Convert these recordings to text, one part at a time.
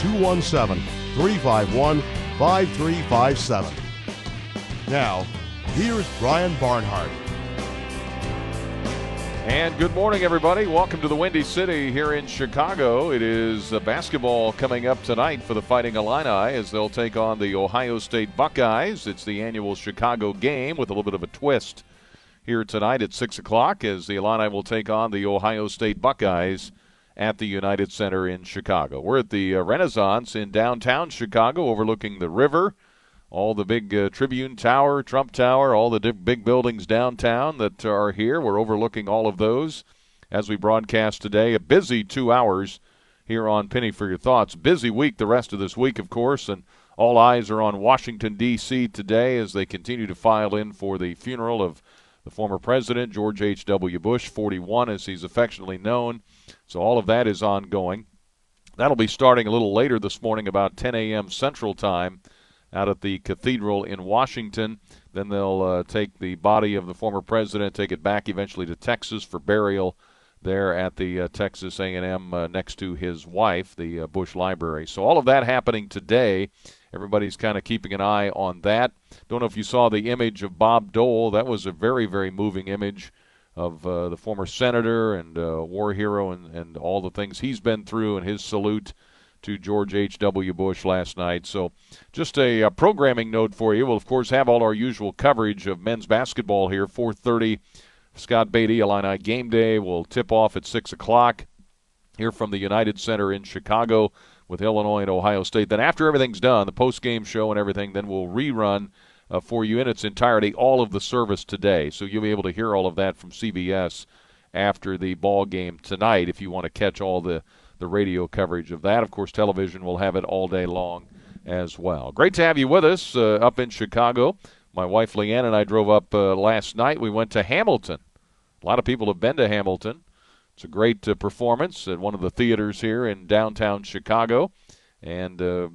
217 351 5357. Now, here's Brian Barnhart. And good morning, everybody. Welcome to the Windy City here in Chicago. It is uh, basketball coming up tonight for the Fighting Illini as they'll take on the Ohio State Buckeyes. It's the annual Chicago game with a little bit of a twist here tonight at 6 o'clock as the Illini will take on the Ohio State Buckeyes at the United Center in Chicago. We're at the uh, Renaissance in downtown Chicago overlooking the river, all the big uh, Tribune Tower, Trump Tower, all the big buildings downtown that are here. We're overlooking all of those as we broadcast today. A busy two hours here on Penny for Your Thoughts. Busy week the rest of this week, of course, and all eyes are on Washington, D.C. today as they continue to file in for the funeral of the former president, George H.W. Bush, 41 as he's affectionately known. So all of that is ongoing. That'll be starting a little later this morning, about 10 a.m. Central Time, out at the cathedral in Washington. Then they'll uh, take the body of the former president, take it back eventually to Texas for burial there at the uh, Texas A&M uh, next to his wife, the uh, Bush Library. So all of that happening today. Everybody's kind of keeping an eye on that. Don't know if you saw the image of Bob Dole. That was a very, very moving image of uh, the former senator and uh, war hero and, and all the things he's been through and his salute to George H.W. Bush last night. So, just a, a, programming note for you. We'll, of course, have all our usual coverage of men's basketball here. 4.30, Scott Beatty, Illini Game Day will tip off at 6 o'clock here from the United Center in Chicago with Illinois and Ohio State. Then after everything's done, the post-game show and everything, then we'll rerun – uh, for you in its entirety all of the service today. So you'll be able to hear all of that from CBS after the ball game tonight if you want to catch all the, the radio coverage of that. Of course, television will have it all day long as well. Great to have you with us uh, up in Chicago. My wife Leanne and I drove up uh, last night. We went to Hamilton. A lot of people have been to Hamilton. It's a great uh, performance at one of the theaters here in downtown Chicago. And uh,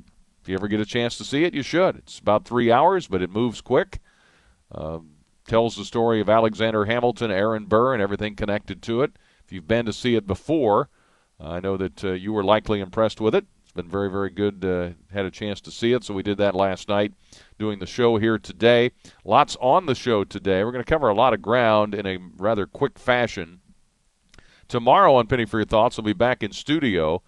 if you ever get a chance to see it, you should. It's about three hours, but it moves quick. Uh, tells the story of Alexander Hamilton, Aaron Burr, and everything connected to it. If you've been to see it before, uh, I know that uh, you were likely impressed with it. It's been very, very good. Uh, had a chance to see it, so we did that last night doing the show here today. Lots on the show today. We're going to cover a lot of ground in a rather quick fashion. Tomorrow on Penny for Your Thoughts, we'll be back in studio.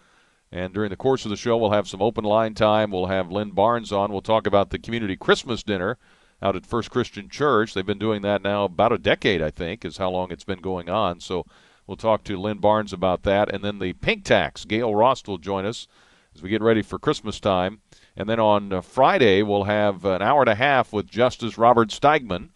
And during the course of the show, we'll have some open line time. We'll have Lynn Barnes on. We'll talk about the community Christmas dinner out at First Christian Church. They've been doing that now about a decade, I think, is how long it's been going on. So we'll talk to Lynn Barnes about that. And then the Pink Tax, Gail Rost will join us as we get ready for Christmas time. And then on uh, Friday, we'll have an hour and a half with Justice Robert Steigmann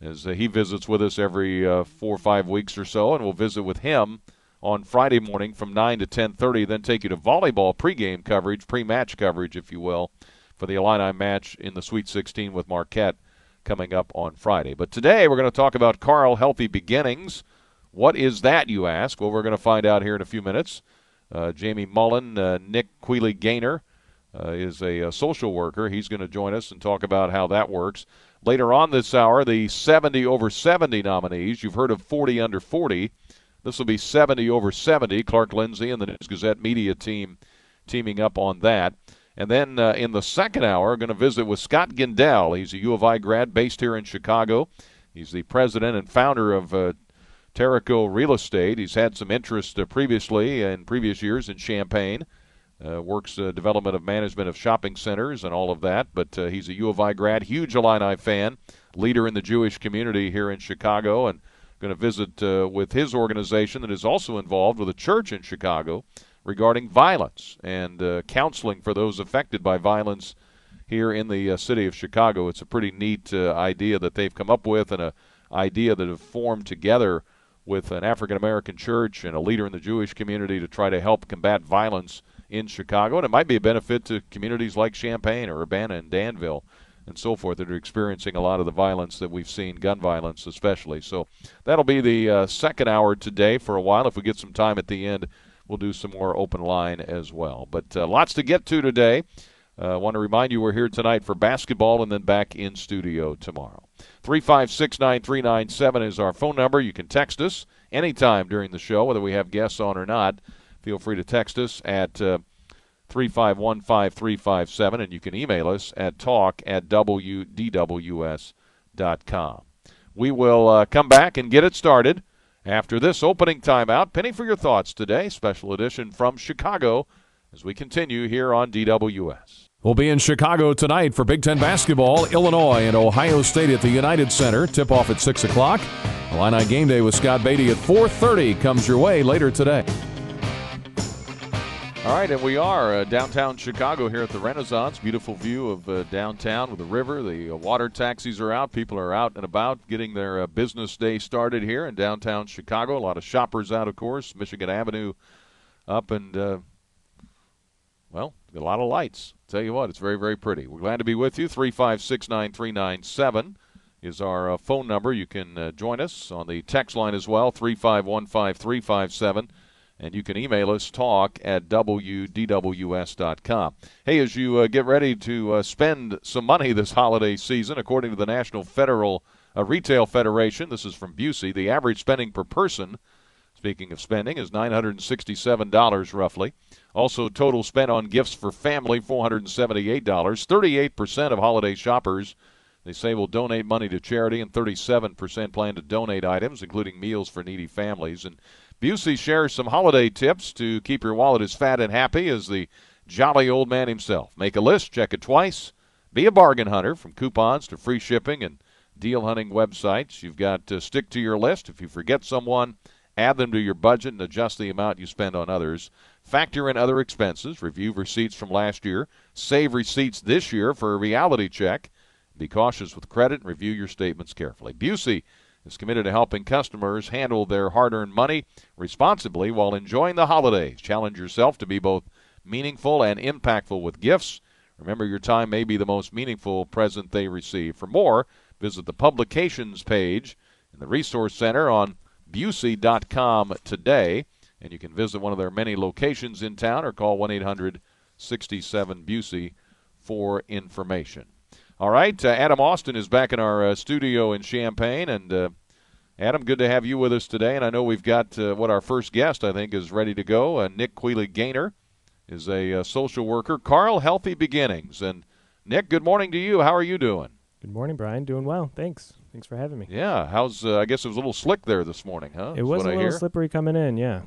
as he visits with us every uh, four or five weeks or so, and we'll visit with him on Friday morning from 9 to 10:30. Then take you to volleyball pregame coverage, pre-match coverage, if you will, for the Illini match in the Sweet 16 with Marquette coming up on Friday. But today we're going to talk about Carle Healthy Beginnings. What is that, you ask? Well, we're going to find out here in a few minutes. Uh, Jamie Mullen, uh, Nick Quealy-Gainer uh, is a, a, social worker. He's going to join us and talk about how that works. Later on this hour, the 70 over 70 nominees. You've heard of 40 under 40. This will be 70 over 70. Clark Lindsey and the News Gazette media team teaming up on that. And then uh, in the second hour, going to visit with Scott Gendell. He's a U of I grad based here in Chicago. He's the president and founder of uh, Terraco Real Estate. He's had some interest uh, previously in previous years in Champaign. Uh, works uh, development of management of shopping centers and all of that. But uh, he's a U of I grad, huge Illini fan, leader in the Jewish community here in Chicago, and going to visit uh, with his organization that is also involved with a church in Chicago regarding violence and uh, counseling for those affected by violence here in the uh, city of Chicago. It's a pretty neat uh, idea that they've come up with and a idea that have formed together with an African American church and a leader in the Jewish community to try to help combat violence in Chicago, and it might be a benefit to communities like Champaign or Urbana and Danville and so forth that are experiencing a lot of the violence that we've seen, gun violence especially. So that'll be the uh, second hour today for a while. If we get some time at the end, we'll do some more open line as well. But uh, lots to get to today. I uh, want to remind you we're here tonight for basketball and then back in studio tomorrow. 356 9397 is our phone number. You can text us anytime during the show, whether we have guests on or not. Feel free to text us at uh, 3515357, and you can email us at talk at wdws.com. We will uh, come back and get it started after this opening timeout. Penny for your thoughts today, special edition from Chicago, as we continue here on DWS. We'll be in Chicago tonight for Big Ten basketball. Illinois and Ohio State at the United Center. Tip off at 6 o'clock. Illini game day with Scott Beatty at 4.30 comes your way later today. All right, and we are uh, downtown Chicago here at the Renaissance. Beautiful view of uh, downtown with the river. The uh, water taxis are out. People are out and about getting their uh, business day started here in downtown Chicago. A lot of shoppers out, of course. Michigan Avenue up and, uh, well, a lot of lights. Tell you what, it's very, very pretty. We're glad to be with you. 356 9397 is our uh, phone number. You can join us on the text line as well, 3515357 and you can email us talk at wdws.com. Hey, as you uh, get ready to uh, spend some money this holiday season, according to the National Federal uh, Retail Federation, this is from Busey, the average spending per person, speaking of spending, is $967 roughly. Also, total spent on gifts for family, $478. 38% of holiday shoppers they say will donate money to charity, and 37% plan to donate items, including meals for needy families. And Busey shares some holiday tips to keep your wallet as fat and happy as the jolly old man himself. Make a list, check it twice. Be a bargain hunter from coupons to free shipping and deal hunting websites. You've got to stick to your list. If you forget someone, add them to your budget and adjust the amount you spend on others. Factor in other expenses. Review receipts from last year. Save receipts this year for a reality check. Be cautious with credit and review your statements carefully. Busey is committed to helping customers handle their hard earned money responsibly while enjoying the holidays. Challenge yourself to be both meaningful and impactful with gifts. Remember, your time may be the most meaningful present they receive. For more, visit the publications page in the Resource Center on Busey.com today. And you can visit one of their many locations in town or call 1 800 67 Busey for information. All right, uh, Adam Austin is back in our uh, studio in Champaign, and uh, Adam, good to have you with us today. And I know we've got uh, what our first guest I think is ready to go. Uh, Nick Quealy-Gainer is a uh, social worker. Carle Healthy Beginnings, and Nick, good morning to you. How are you doing? Good morning, Brian. Doing well. Thanks. Thanks for having me. Yeah. How's? I guess it was a little slick there this morning, huh? It was a little slippery coming in. Yeah.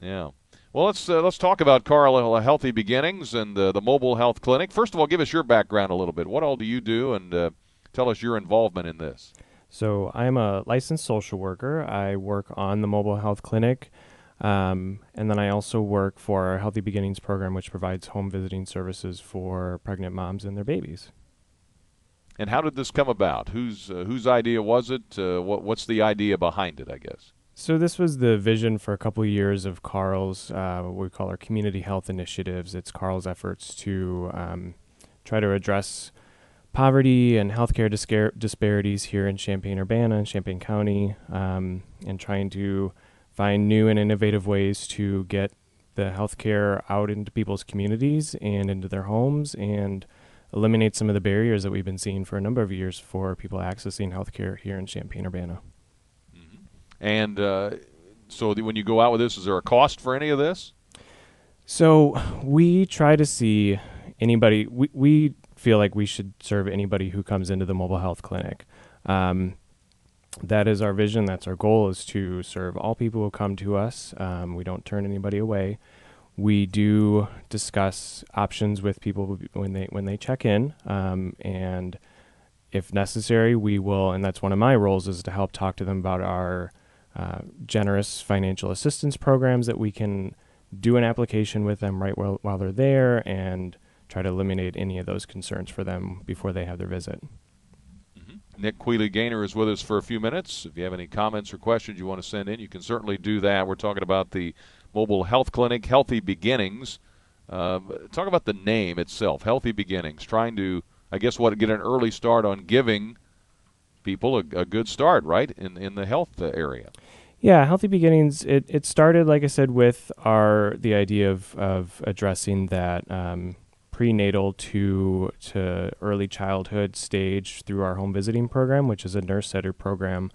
Yeah. Well, let's uh, let's talk about Carle Healthy Beginnings and uh, the mobile health clinic. First of all, give us your background a little bit. What all do you do, and uh, tell us your involvement in this. So, I'm a licensed social worker. I work on the mobile health clinic, um, and then I also work for our Healthy Beginnings program, which provides home visiting services for pregnant moms and their babies. And how did this come about? Whose uh, whose idea was it? Uh, what what's the idea behind it? I guess. So this was the vision for a couple of years of Carle's, uh, what we call our community health initiatives. It's Carle's efforts to um, try to address poverty and healthcare discar- disparities here in Champaign-Urbana and Champaign County, um, and trying to find new and innovative ways to get the healthcare out into people's communities and into their homes and eliminate some of the barriers that we've been seeing for a number of years for people accessing healthcare here in Champaign-Urbana. And uh, so when you go out with this, is there a cost for any of this? So we try to see anybody. We we feel like we should serve anybody who comes into the mobile health clinic. Um, that is our vision. That's our goal: is to serve all people who come to us. Um, we don't turn anybody away. We do discuss options with people when they when they check in, um, and if necessary, we will. And that's one of my roles is to help talk to them about our uh, generous financial assistance programs that we can do an application with them right while, while they're there and try to eliminate any of those concerns for them before they have their visit. Mm-hmm. Nick Quealy-Gainer is with us for a few minutes. If you have any comments or questions you want to send in, you can certainly do that. We're talking about the mobile health clinic, Healthy Beginnings. Um, talk about the name itself, Healthy Beginnings. Trying to, I guess, what get an early start on giving people a, a good start, right, in in the health area. Yeah, Healthy Beginnings. It, it started, like I said, with our the idea of of addressing that um, prenatal to to early childhood stage through our home visiting program, which is a nurse setter program,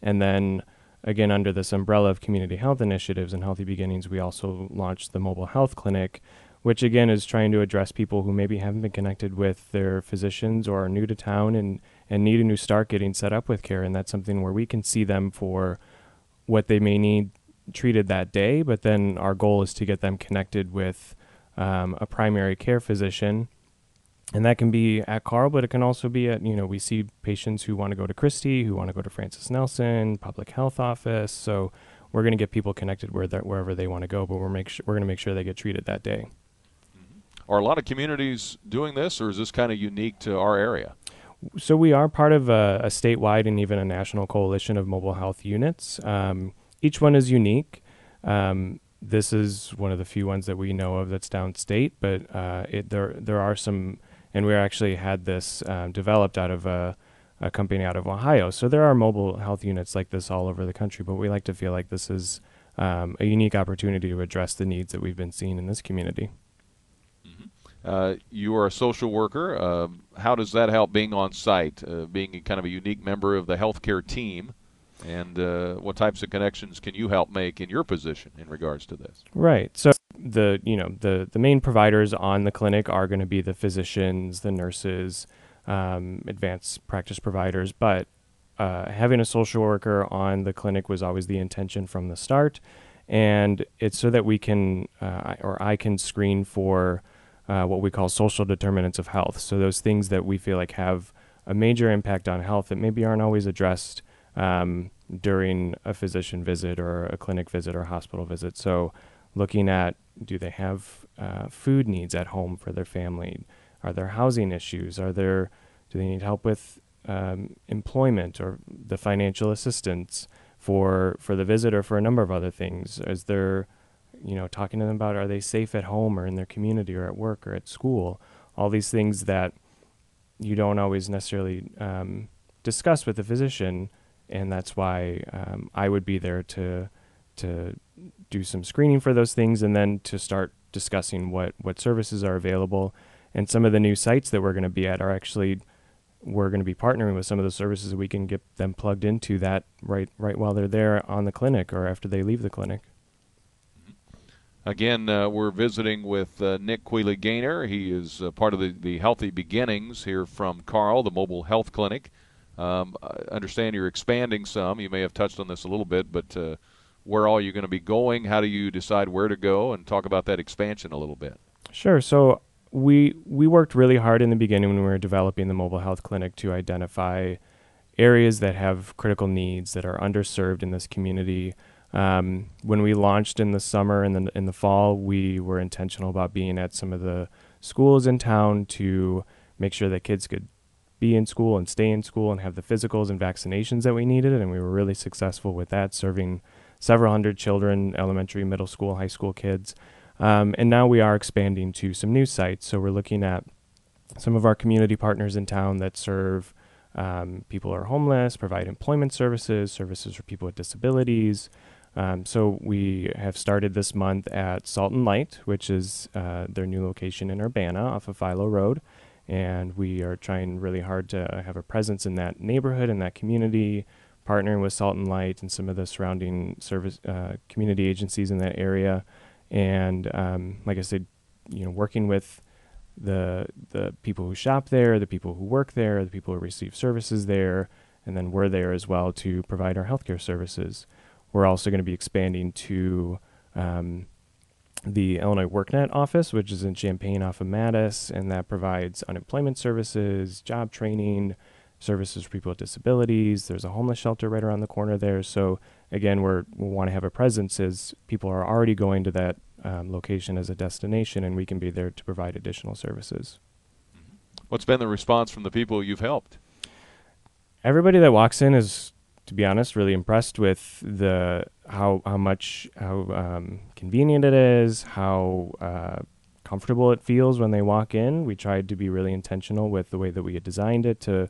and then again under this umbrella of community health initiatives and Healthy Beginnings, we also launched the mobile health clinic, which again is trying to address people who maybe haven't been connected with their physicians or are new to town and and need a new start getting set up with care, and that's something where we can see them for what they may need treated that day, but then our goal is to get them connected with um, a primary care physician. And that can be at Carle, but it can also be at, you know, we see patients who want to go to Christie, who want to go to Frances Nelson, public health office. So we're going to get people connected where wherever they want to go, but we're, make sure, we're going to make sure they get treated that day. Mm-hmm. Are a lot of communities doing this, or is this kind of unique to our area? So we are part of a, a, statewide and even a national coalition of mobile health units. Um, each one is unique. Um, this is one of the few ones that we know of that's downstate, but uh, it, there there are some, and we actually had this um, developed out of a, a, company out of Ohio. So there are mobile health units like this all over the country, but we like to feel like this is um, a unique opportunity to address the needs that we've been seeing in this community. Uh, you are a social worker. Uh, how does that help being on site, uh, being kind of a unique member of the healthcare team? And uh, what types of connections can you help make in your position in regards to this? Right. So the you know the the main providers on the clinic are going to be the physicians, the nurses, um, advanced practice providers, but uh, having a social worker on the clinic was always the intention from the start, and it's so that we can or I can screen for uh, what we call social determinants of health. So those things that we feel like have a major impact on health that maybe aren't always addressed um, during a physician visit or a clinic visit or hospital visit. So looking at do they have uh, food needs at home for their family? Are there housing issues? Are there do they need help with um, employment or the financial assistance for for the visit or for a number of other things? Is there you know, talking to them about are they safe at home or in their community or at work or at school, all these things that you don't always necessarily um, discuss with the physician, and that's why um, I would be there to to do some screening for those things, and then to start discussing what what services are available, and some of the new sites that we're going to be at are actually we're going to be partnering with some of the services that we can get them plugged into that right right while they're there on the clinic or after they leave the clinic. Again, uh, we're visiting with uh, Nick Quealy-Gainer. He is uh, part of the, the Healthy Beginnings here from Carl, the mobile health clinic. Um, I understand you're expanding some. You may have touched on this a little bit, but uh, where are you going to be going? How do you decide where to go? And talk about that expansion a little bit. Sure. So we we worked really hard in the beginning when we were developing the mobile health clinic to identify areas that have critical needs that are underserved in this community um, when we launched in the summer and then in the fall, we were intentional about being at some of the schools in town to make sure that kids could be in school and stay in school and have the physicals and vaccinations that we needed. And we were really successful with that, serving several hundred children, elementary, middle school, high school kids. Um, and now we are expanding to some new sites. So we're looking at some of our community partners in town that serve um, people who are homeless, provide employment services, services for people with disabilities, um, so we have started this month at Salt and Light, which is uh, their new location in Urbana off of Philo Road. And we are trying really hard to have a presence in that neighborhood and that community, partnering with Salt and Light and some of the surrounding service uh, community agencies in that area. And um, like I said, you know, working with the the people who shop there, the people who work there, the people who receive services there, and then we're there as well to provide our healthcare services. We're also going to be expanding to um, the Illinois WorkNet office, which is in Champaign off of Mattis, and that provides unemployment services, job training, services for people with disabilities. There's a homeless shelter right around the corner there. So again, we're, we want to have a presence as people are already going to that um, location as a destination, and we can be there to provide additional services. What's been the response from the people you've helped? Everybody that walks in is to be honest, really impressed with the how how much how um, convenient it is, how uh, comfortable it feels when they walk in. We tried to be really intentional with the way that we had designed it to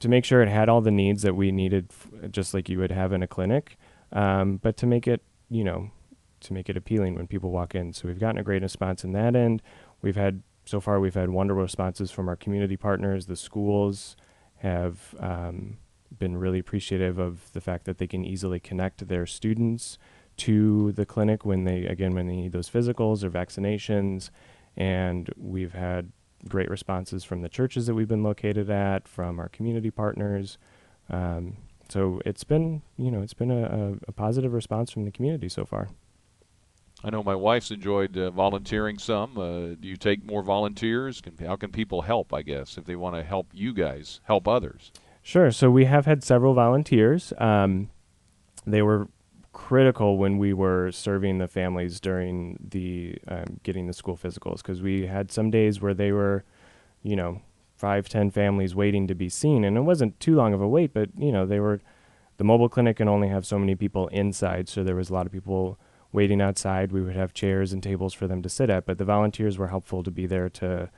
to make sure it had all the needs that we needed, f- just like you would have in a clinic, um, but to make it you know to make it appealing when people walk in. So we've gotten a great response in that end. We've had so far we've had wonderful responses from our community partners. The schools have um, been really appreciative of the fact that they can easily connect their students to the clinic when they again when they need those physicals or vaccinations and we've had great responses from the churches that we've been located at from our community partners um, so it's been you know it's been a, a, positive response from the community so far I know my wife's enjoyed uh, volunteering some. Uh, do you take more volunteers? Can, how can people help, I guess, if they want to help you guys help others? Sure. So we have had several volunteers. Um, they were critical when we were serving the families during the um, getting the school physicals because we had some days where they were, you know, five, ten families waiting to be seen, and it wasn't too long of a wait, but you know, they were. The mobile clinic can only have so many people inside, so there was a lot of people waiting outside. We would have chairs and tables for them to sit at, but the volunteers were helpful to be there to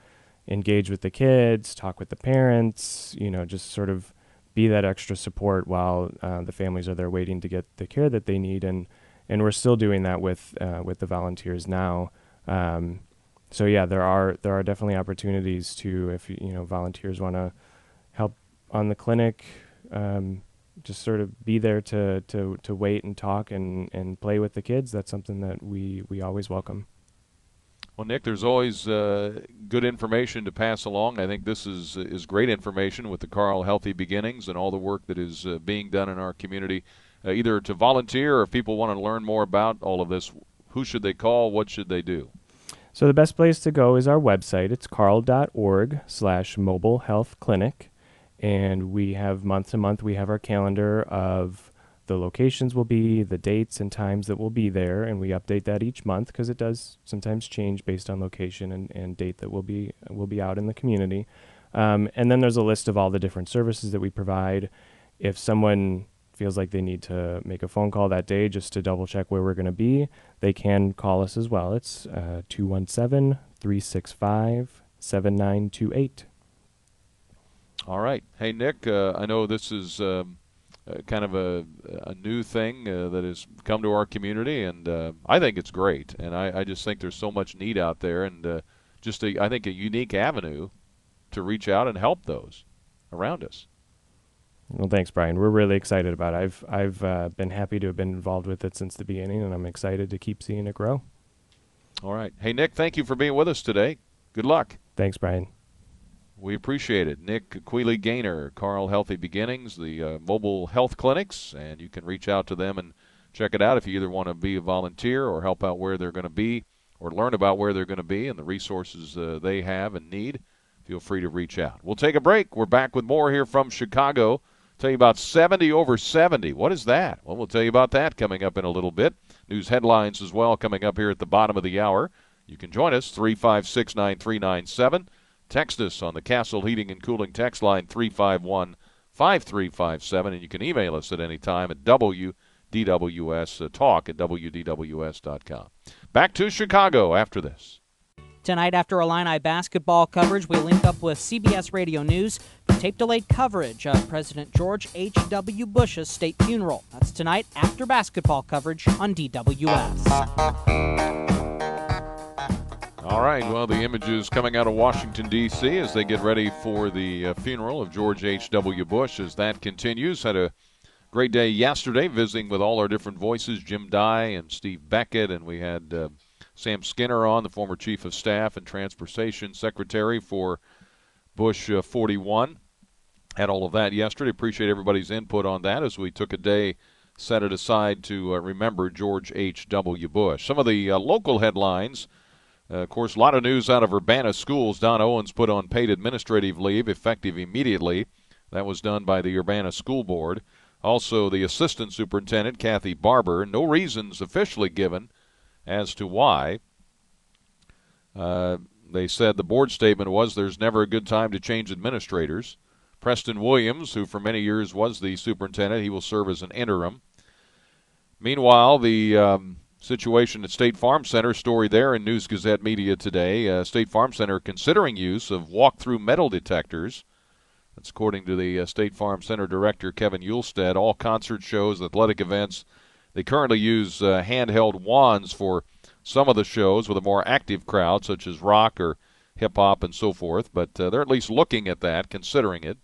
engage with the kids, talk with the parents, you know, just sort of be that extra support while uh, the families are there waiting to get the care that they need. And and we're still doing that with uh, with the volunteers now. Um, so yeah, there are there are definitely opportunities to if you know volunteers want to help on the clinic. Um, just sort of be there to to to wait and talk and and play with the kids. That's something that we we always welcome. Well, Nick, there's always uh, good information to pass along. I think this is is great information with the Carle Healthy Beginnings and all the work that is uh, being done in our community. Uh, either to volunteer or if people want to learn more about all of this, who should they call? What should they do? So the best place to go is our website. It's carle.org slash mobile health clinic and we have month to month we have our calendar of the locations will be the dates and times that will be there and we update that each month because it does sometimes change based on location and, and date that will be will be out in the community. Um, and then there's a list of all the different services that we provide. If someone feels like they need to make a phone call that day just to double check where we're going to be they can call us as well. It's uh, 217 365 7928 all right. Hey, Nick, uh, I know this is um, kind of a, a new thing uh, that has come to our community, and uh, I think it's great. And I, I, just think there's so much need out there, and uh, just a, I think a unique avenue to reach out and help those around us. Well, thanks, Brian. We're really excited about it. I've I've uh, been happy to have been involved with it since the beginning, and I'm excited to keep seeing it grow. All right. Hey, Nick, thank you for being with us today. Good luck. Thanks, Brian. We appreciate it. Nick Queely Gaynor, Carle Healthy Beginnings, the uh, mobile health clinics, and you can reach out to them and check it out if you either want to be a volunteer or help out where they're going to be or learn about where they're going to be and the resources uh, they have and need. Feel free to reach out. We'll take a break. We're back with more here from Chicago. Tell you about 70 over 70. What is that? Well, we'll tell you about that coming up in a little bit. News headlines as well coming up here at the bottom of the hour. You can join us 356 9397. Text us on the Castle Heating and Cooling text line 351 5357, and you can email us at any time at WDWS uh, talk at WDWS.com. Back to Chicago after this. Tonight, after Illini basketball coverage, we link up with CBS Radio News for tape delayed coverage of President George H.W. Bush's state funeral. That's tonight after basketball coverage on DWS. All right. Well, the images coming out of Washington, D.C. as they get ready for the uh, funeral of George H.W. Bush as that continues. Had a great day yesterday visiting with all our different voices Jim Dey and Steve Beckett, and we had uh, Sam Skinner on, the former Chief of Staff and Transportation Secretary for Bush uh, 41. Had all of that yesterday. Appreciate everybody's input on that as we took a day set it aside to uh, remember George H.W. Bush. Some of the uh, local headlines. Uh, of course, a lot of news out of Urbana schools. Don Owens put on paid administrative leave effective immediately. That was done by the Urbana School Board. Also, the assistant superintendent, Kathy Barber, no reasons officially given as to why. Uh, they said the board statement was there's never a good time to change administrators. Preston Williams, who for many years was the superintendent, he will serve as an interim. Meanwhile, the um, situation at State Farm Center, story there in News Gazette Media today. Uh, State Farm Center considering use of walk-through metal detectors. That's according to the uh, State Farm Center director, Kevin Ullestad. All concert shows, athletic events, they currently use uh, handheld wands for some of the shows with a more active crowd, such as rock or hip hop and so forth. But uh, they're at least looking at that, considering it.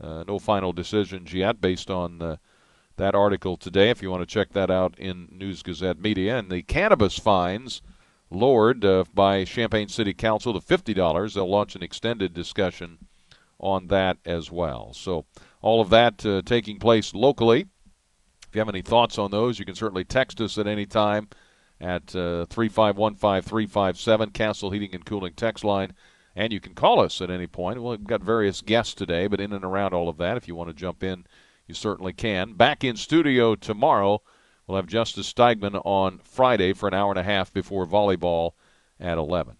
Uh, no final decisions yet based on uh, that article today if you want to check that out in News Gazette Media. And the cannabis fines lowered uh, by Champaign City Council to $50. They'll launch an extended discussion on that as well. So, all of that uh, taking place locally. If you have any thoughts on those, you can certainly text us at any time at uh, 3515 357, Castle Heating and Cooling text line. And you can call us at any point. Well, we've got various guests today, but in and around all of that, if you want to jump in, you certainly can. Back in studio tomorrow, we'll have Justice Steigmann on Friday for an hour and a half before volleyball at 11.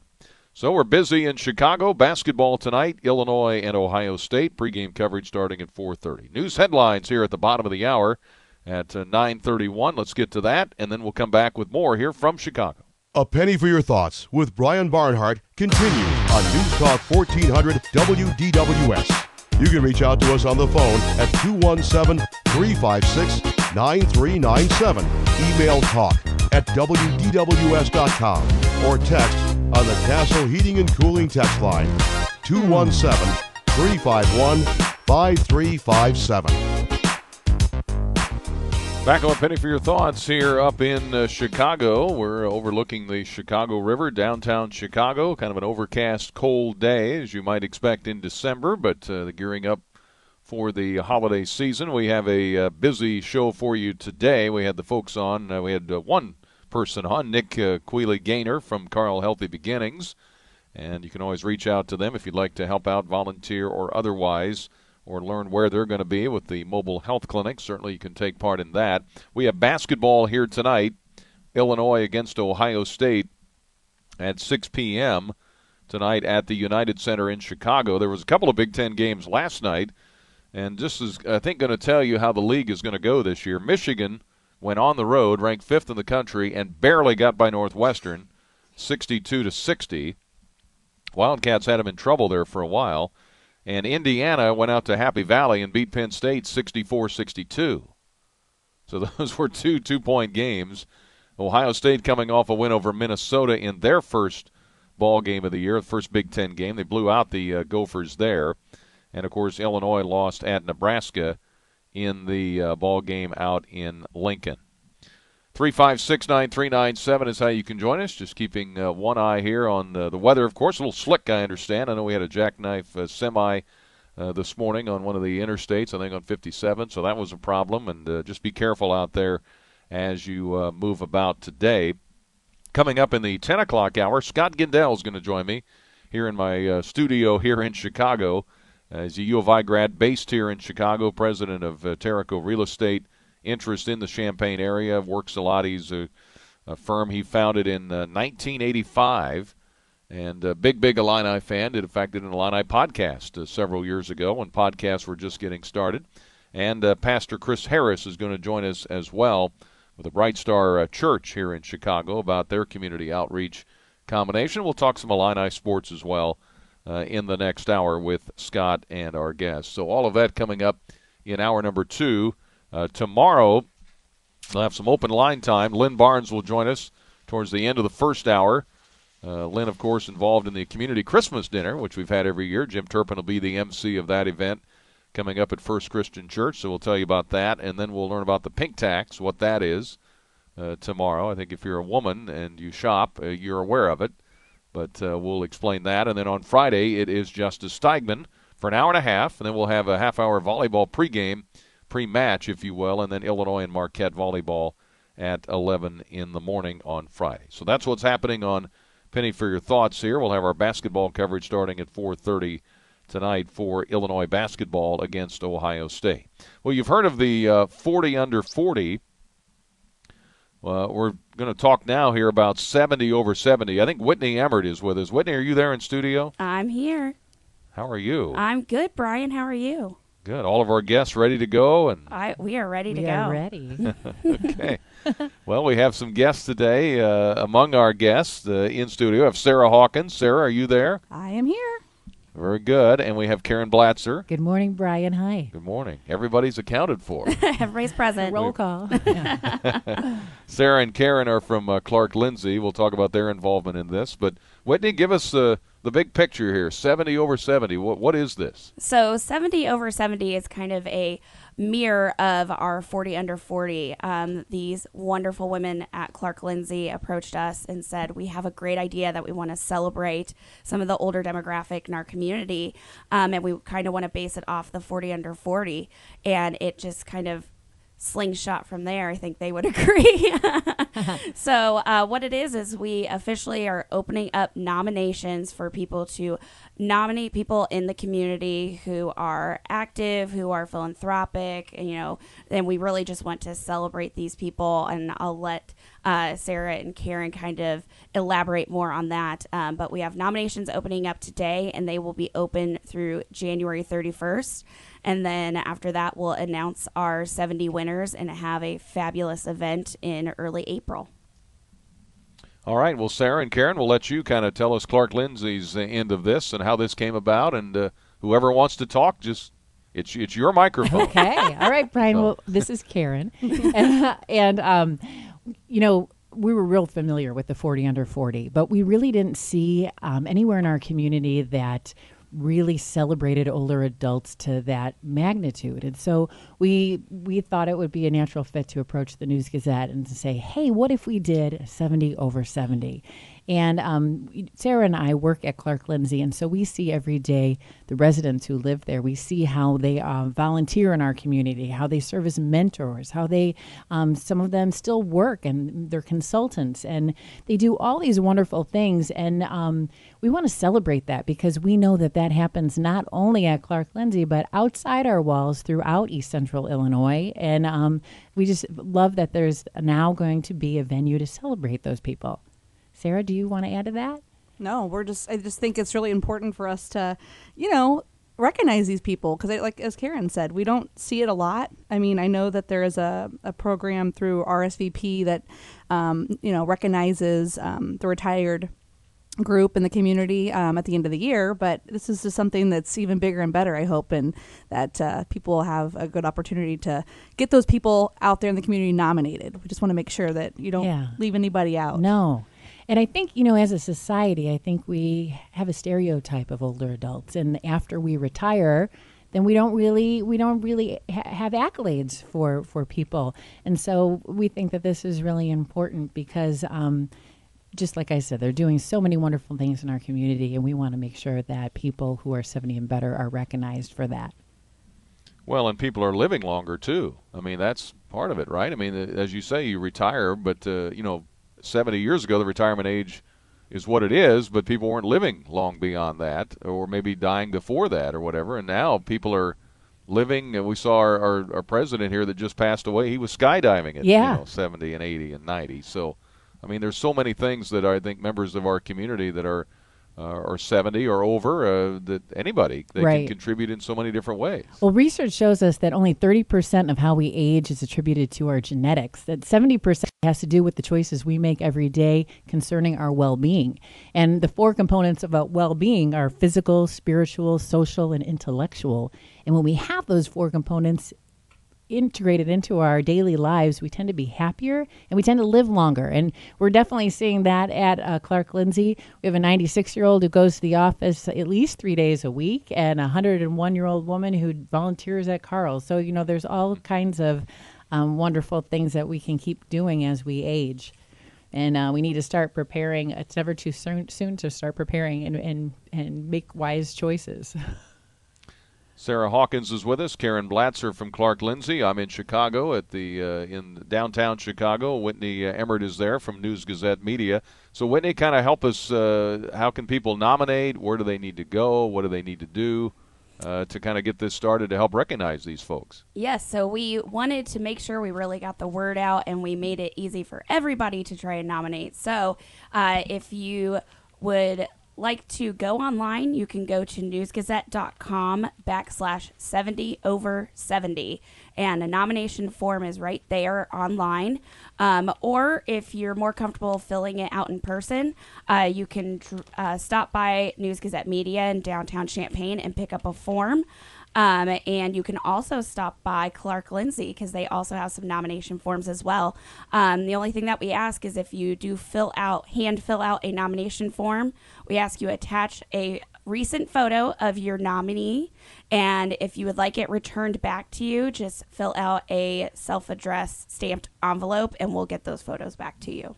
So we're busy in Chicago. Basketball tonight, Illinois and Ohio State. Pregame coverage starting at 4:30. News headlines here at the bottom of the hour at uh, 9:31. Let's get to that, and then we'll come back with more here from Chicago. A penny for your thoughts with Brian Barnhart continues on News Talk 1400 WDWS. You can reach out to us on the phone at 217 356 9397. Email talk at WDWS.com or text on the Castle Heating and Cooling text line 217 351 5357. Back on Penny for your thoughts here up in uh, Chicago. We're overlooking the Chicago River, downtown Chicago. Kind of an overcast, cold day, as you might expect in December, but uh, gearing up for the holiday season. We have a uh, busy show for you today. We had the folks on. Uh, we had uh, one person on, Nick uh, Quealy-Gainer from Carle Healthy Beginnings. And you can always reach out to them if you'd like to help out, volunteer, or otherwise or learn where they're going to be with the mobile health clinic. Certainly, you can take part in that. We have basketball here tonight Illinois against Ohio State at 6 p.m. tonight at the United Center in Chicago. There was a couple of Big Ten games last night, and this is, I think, going to tell you how the league is going to go this year. Michigan went on the road, ranked fifth in the country, and barely got by Northwestern, 62 to 60. Wildcats had them in trouble there for a while. And Indiana went out to Happy Valley and beat Penn State 64 62. So those were two two point games. Ohio State coming off a win over Minnesota in their first ball game of the year, first Big Ten game. They blew out the uh, Gophers there. And of course, Illinois lost at Nebraska in the uh, ball game out in Lincoln. 3569397 is how you can join us. Just keeping uh, one eye here on uh, the weather. Of course, a little slick, I understand. I know we had a jackknife uh, semi uh, this morning on one of the interstates, I think on 57, so that was a problem. And uh, just be careful out there as you uh, move about today. Coming up in the 10 o'clock hour, Scott Gendell is going to join me here in my studio here in Chicago. As a U of I grad based here in Chicago, president of Terraco Real Estate interest in the Champaign area. Works a lot. He's a, a firm he founded in uh, 1985. And a big, big Illini fan. Did, in fact, did an Illini podcast uh, several years ago when podcasts were just getting started. And uh, Pastor Chris Harris is going to join us as well with the Bright Star uh, Church here in Chicago about their community outreach combination. We'll talk some Illini sports as well uh, in the next hour with Scott and our guests. So all of that coming up in hour number two. Uh, tomorrow, we'll have some open line time. Lynn Barnes will join us towards the end of the first hour. Uh, Lynn, of course, involved in the community Christmas dinner, which we've had every year. Jim Turpin will be the MC of that event coming up at First Christian Church, so we'll tell you about that, and then we'll learn about the pink tax, what that is, uh, tomorrow. I think if you're a woman and you shop, uh, you're aware of it, but uh, we'll explain that. And then on Friday, it is Justice Steigmann for an hour and a half, and then we'll have a half-hour volleyball pregame pre-match, if you will, and then Illinois and Marquette volleyball at 11 in the morning on Friday. So that's what's happening on Penny for your thoughts here. We'll have our basketball coverage starting at 4:30 tonight for Illinois basketball against Ohio State. Well, you've heard of the uh, 40 under 40. Uh, we're going to talk now here about 70 over 70. I think Whitney Emmert is with us. Whitney, are you there in studio? I'm here. How are you? I'm good, Brian. How are you? Good. All of our guests ready to go, and I we are ready to we go. Are ready. okay. well, we have some guests today. Uh, among our guests uh, in studio, we have Sarah Hawkins. Sarah, are you there? I am here. Very good. And we have Karen Blatzer. Good morning, Brian. Hi. Good morning. Everybody's accounted for. Everybody's present. Roll call. Sarah and Karen are from uh, Clark Lindsey. We'll talk about their involvement in this. But Whitney, give us uh, the big picture here 70 over 70. What, what is this? So 70 over 70 is kind of a mirror of our 40 under 40. Um, these wonderful women at Clark Lindsey approached us and said, We have a great idea that we want to celebrate some of the older demographic in our community. Um, and we kind of want to base it off the 40 under 40. And it just kind of slingshot from there. I think they would agree. so, uh, what it is, is we officially are opening up nominations for people to nominate people in the community who are active, who are philanthropic, and, you know, and we really just want to celebrate these people. And I'll let uh, Sarah and Karen kind of elaborate more on that. Um, but we have nominations opening up today, and they will be open through January 31st. And then after that, we'll announce our 70 winners and have a fabulous event in early April. All right. Well, Sarah and Karen, we'll let you kind of tell us Clark Lindsey's uh, end of this and how this came about. And uh, whoever wants to talk, just it's it's your microphone. okay. All right, Brian. Well, this is Karen, and, and um, you know. We were real familiar with the 40 under 40, but we really didn't see um, anywhere in our community that really celebrated older adults to that magnitude. And so we we thought it would be a natural fit to approach the News Gazette and to say, hey, what if we did 70 over 70? And um, Sarah and I work at Clark Lindsey, and so we see every day the residents who live there. We see how they uh, volunteer in our community, how they serve as mentors, how they, um, some of them still work and they're consultants, and they do all these wonderful things. And um, we want to celebrate that because we know that that happens not only at Clark Lindsey, but outside our walls throughout East Central Illinois. And um, we just love that there's now going to be a venue to celebrate those people. Sarah, do you want to add to that? No, we're just. I just think it's really important for us to, you know, recognize these people because, like as Karen said, we don't see it a lot. I mean, I know that there is a, a program through RSVP that, um, you know, recognizes um, the retired group in the community um, at the end of the year. But this is just something that's even bigger and better, I hope, and that uh, people will have a good opportunity to get those people out there in the community nominated. We just want to make sure that you don't Yeah. leave anybody out. No. And I think, you know, as a society, I think we have a stereotype of older adults. And after we retire, then we don't really we don't really ha- have accolades for for people. And so we think that this is really important because um, just like I said, they're doing so many wonderful things in our community, and we want to make sure that people who are 70 and better are recognized for that. Well, and people are living longer too. I mean, that's part of it, right? I mean, uh, as you say, you retire, but uh, you know, 70 years ago, the retirement age is what it is, but people weren't living long beyond that, or maybe dying before that, or whatever. And now people are living. And we saw our, our, our president here that just passed away. He was skydiving at Yeah. you know, 70 and 80 and 90. So, I mean, there's so many things that I think members of our community that are. Uh, or 70 or over, uh, that anybody they can contribute in so many different ways. Well, research shows us that only 30% of how we age is attributed to our genetics, that 70% has to do with the choices we make every day concerning our well being. And the four components about well being are physical, spiritual, social, and intellectual. And when we have those four components, integrated into our daily lives, we tend to be happier and we tend to live longer. And we're definitely seeing that at uh, Clark Lindsey. We have a 96 year old who goes to the office at least three days a week, and a 101 year old woman who volunteers at Carle's. So, you know, there's all kinds of um, wonderful things that we can keep doing as we age. And uh, we need to start preparing. It's never too soon, soon to start preparing and, and, and make wise choices. Sarah Hawkins is with us. Karen Blatzer from Clark Lindsey. I'm in Chicago at the uh, in downtown Chicago. Whitney uh, Emmert is there from News Gazette Media. So Whitney, kind of help us. Uh, how can people nominate? Where do they need to go? What do they need to do uh, to kind of get this started to help recognize these folks? Yes, so we wanted to make sure we really got the word out and we made it easy for everybody to try and nominate. So uh, if you would like to go online, you can go to newsgazette.com backslash 70 over 70. And a nomination form is right there online. Um, or if you're more comfortable filling it out in person, uh, you can uh, stop by News Gazette Media in downtown Champaign and pick up a form. Um, and you can also stop by Clark Lindsey because they also have some nomination forms as well. Um, the only thing that we ask is if you do fill out, hand fill out a nomination form, we ask you attach a recent photo of your nominee. And if you would like it returned back to you, just fill out a self addressed stamped envelope and we'll get those photos back to you.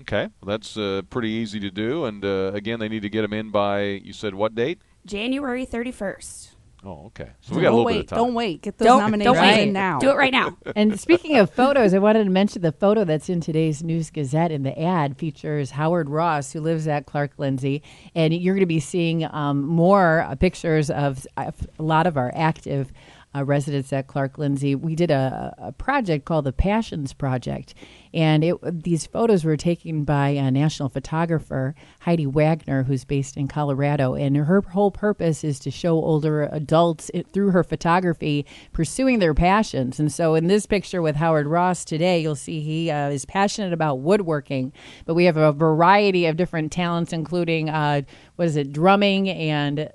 Okay, well, that's uh, pretty easy to do. And uh, again, they need to get them in by, you said what date? January 31st. Oh, okay. So we got a little wait, bit of time. Don't wait. Get those Don't- nominations don't wait. in now. Do it right now. And speaking of photos, I wanted to mention the photo that's in today's News Gazette. in the ad features Howard Ross, who lives at Clark Lindsey. And you're going to be seeing um, more uh, pictures of uh, a lot of our active uh, residents at Clark Lindsey. We did a, a project called the Passions Project. And it, these photos were taken by a national photographer, Heidi Wagner, who's based in Colorado. And her whole purpose is to show older adults it, through her photography pursuing their passions. And so in this picture with Howard Ross today, you'll see he uh, is passionate about woodworking. But we have a variety of different talents, including, uh, what is it, drumming and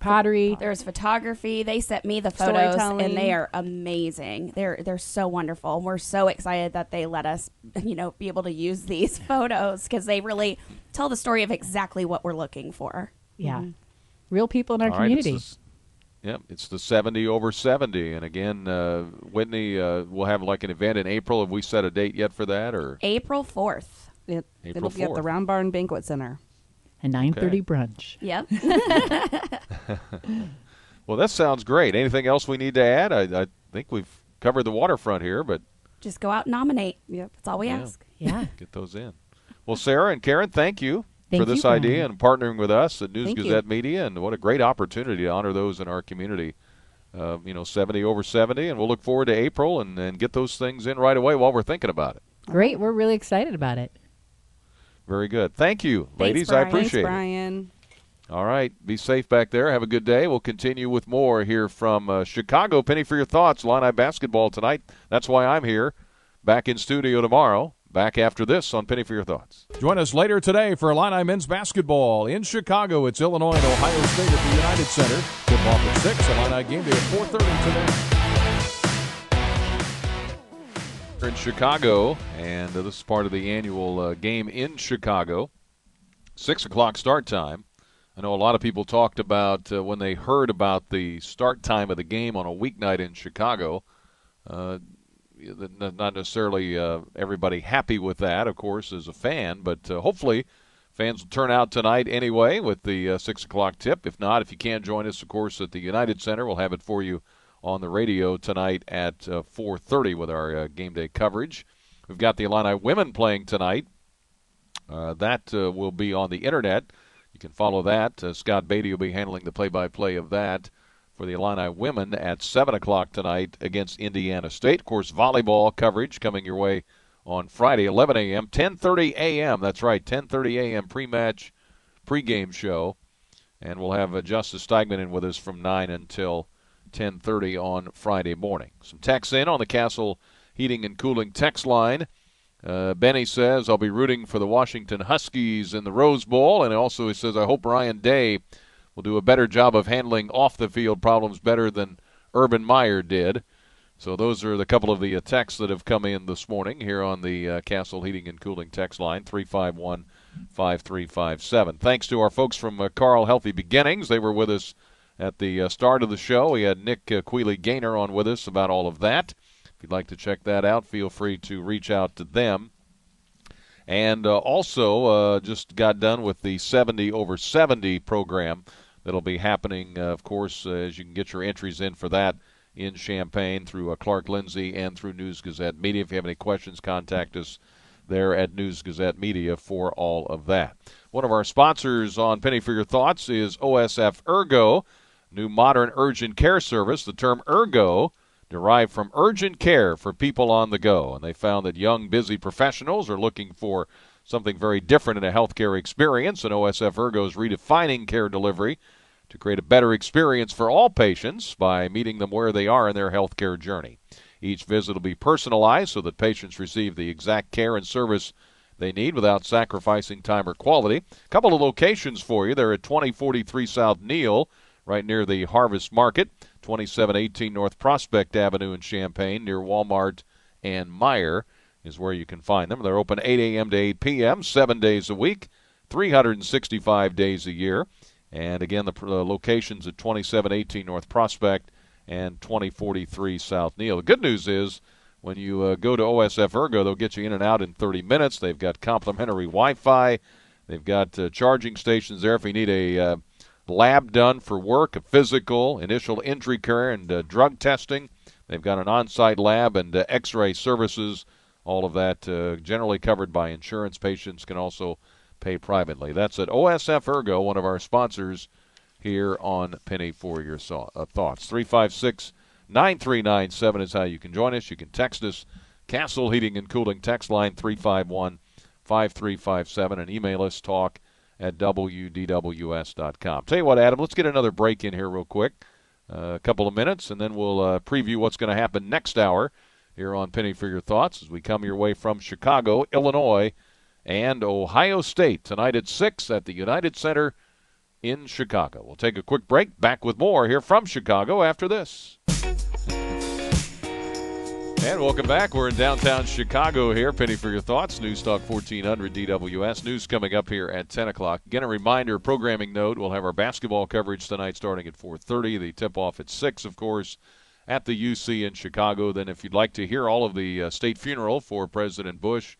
pottery. There's photography. They sent me the photos, and they are amazing. They're they're so wonderful. We're so excited that they let us, you know, be able to use these photos because they really tell the story of exactly what we're looking for. Yeah. Real people in our All right, it's community. the s- Yep, it's the 70 over 70. And again, uh, Whitney, uh, we'll have like an event in April. Have we set a date yet for that? Or April fourth. It, April it'll be at the Round Barn Banquet Center. A 9:30 brunch. Yep. Well, that sounds great. Anything else we need to add? I, I think we've covered the waterfront here, but Just go out and nominate. Yep. That's all we Yeah. ask. Yeah. get those in. Well, Sarah and Karen, thank you Thank for this you, idea Brian. and partnering with us at News Thank you. Gazette Media. And what a great opportunity to honor those in our community. Uh, you know, 70 over 70. And we'll look forward to April and, and get those things in right away while we're thinking about it. Great. We're really excited about it. Very good. Thank you, Thanks, ladies. I Brian. appreciate Thanks, it. Brian. All right. Be safe back there. Have a good day. We'll continue with more here from uh, Chicago. Penny for your thoughts. Illini basketball tonight. That's why I'm here. Back in studio tomorrow. Back after this on Penny for your thoughts. Join us later today for Illini men's basketball in Chicago. It's Illinois and Ohio State at the United Center. Tip off at six. Illini game day at 4:30 in Chicago, and uh, this is part of the annual uh, game in Chicago. Six o'clock start time. I know a lot of people talked about uh, when they heard about the start time of the game on a weeknight in Chicago. Uh, not necessarily uh, everybody happy with that, of course, as a fan, but uh, hopefully fans will turn out tonight anyway with the six o'clock tip. If not, if you can't join us, of course, at the United Center, we'll have it for you on the radio tonight at uh, 4:30 with our uh, game day coverage. We've got the Illini women playing tonight. Uh, that uh, will be on the internet. You can follow that. Uh, Scott Beatty will be handling the play-by-play of that for the Illini women at 7 o'clock tonight against Indiana State. Of course, volleyball coverage coming your way on Friday, 11 a.m., 10:30 a.m. That's right, 10:30 a.m. pre-match, pre-game show, and we'll have uh, Justice Steigmann in with us from 9 until 10:30 on Friday morning. Some texts in on the Castle Heating and Cooling text line. Uh, Benny says, I'll be rooting for the Washington Huskies in the Rose Bowl. And also, he says, I hope Ryan Day will do a better job of handling off the field problems better than Urban Meyer did. So, those are the couple of the uh, texts that have come in this morning here on the uh, Castle Heating and Cooling text line 351 5357. Thanks to our folks from uh, Carle Healthy Beginnings. They were with us at the uh, start of the show. We had Nick uh, Quealy-Gainer on with us about all of that. If you'd like to check that out, feel free to reach out to them. And uh, also, uh, just got done with the 70 over 70 program that'll be happening, uh, of course, uh, as you can get your entries in for that in Champaign through Clark Lindsey and through News Gazette Media. If you have any questions, contact us there at News Gazette Media for all of that. One of our sponsors on Penny for Your Thoughts is OSF Urgo, new modern urgent care service. The term Urgo derived from urgent care for people on the go. And they found that young, busy professionals are looking for something very different in a healthcare experience, and OSF Urgo is redefining care delivery to create a better experience for all patients by meeting them where they are in their healthcare journey. Each visit will be personalized so that patients receive the exact care and service they need without sacrificing time or quality. A couple of locations for you. They're at 2043 South Neil, right near the Harvest Market, 2718 North Prospect Avenue in Champaign, near Walmart and Meijer is where you can find them. They're open 8 a.m. to 8 p.m., seven days a week, 365 days a year. And again, the, the locations at 2718 North Prospect and 2043 South Neil. The good news is when you uh, go to OSF Urgo, they'll get you in and out in 30 minutes. They've got complimentary Wi Fi, they've got uh, charging stations there if you need a uh, lab done for work, a physical, initial injury care, and uh, drug testing. They've got an on site lab and uh, x ray services. All of that uh, generally covered by insurance. Patients can also pay privately. That's at OSF Urgo, one of our sponsors here on Penny for Your so- uh, Thoughts. 356 9397 is how you can join us. You can text us. Castle Heating and Cooling text line 351 5357 and email us talk at WDWS.com. Tell you what, Adam, let's get another break in here real quick. Uh, a couple of minutes, and then we'll uh, preview what's going to happen next hour here on Penny for Your Thoughts as we come your way from Chicago, Illinois, and Ohio State tonight at 6 at the United Center in Chicago. We'll take a quick break. Back with more here from Chicago after this. And welcome back. We're in downtown Chicago here. Penny for your thoughts. News Talk 1400 DWS. News coming up here at 10 o'clock. Again, a reminder, programming note, we'll have our basketball coverage tonight starting at 4.30. The tip-off at 6, of course, at the UC in Chicago. Then if you'd like to hear all of the uh, state funeral for President Bush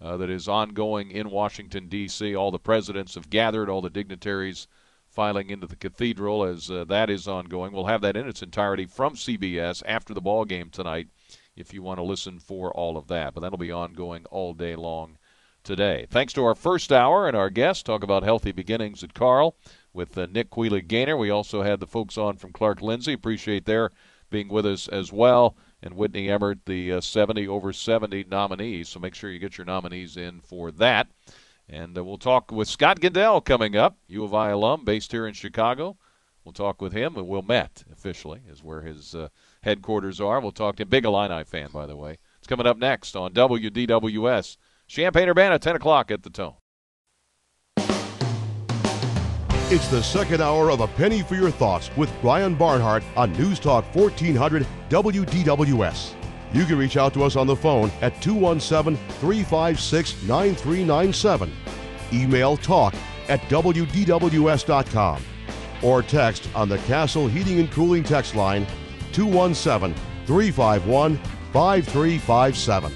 uh, that is ongoing in Washington, D.C., all the presidents have gathered, all the dignitaries filing into the cathedral as uh, that is ongoing. We'll have that in its entirety from CBS after the ball game tonight if you want to listen for all of that. But that'll be ongoing all day long today. Thanks to our first hour and our guests, talk about healthy beginnings at Carle with uh, Nick Quealy-Gainer. We also had the folks on from Clark Lindsey. Appreciate their being with us as well. And Whitney Emmert, the uh, 70 over 70 nominees. So make sure you get your nominees in for that. And uh, we'll talk with Scott Gendell coming up, U of I alum based here in Chicago. We'll talk with him, and Wilmette officially is where his uh, headquarters are. We'll talk to him. Big Illini fan, by the way. It's coming up next on WDWS. Champaign Urbana, 10 o'clock at the Tone. It's the second hour of A Penny for Your Thoughts with Brian Barnhart on News Talk 1400 WDWS. You can reach out to us on the phone at 217 356 9397. Email talk at WDWS.com or text on the Castle Heating and Cooling text line 217 351 5357.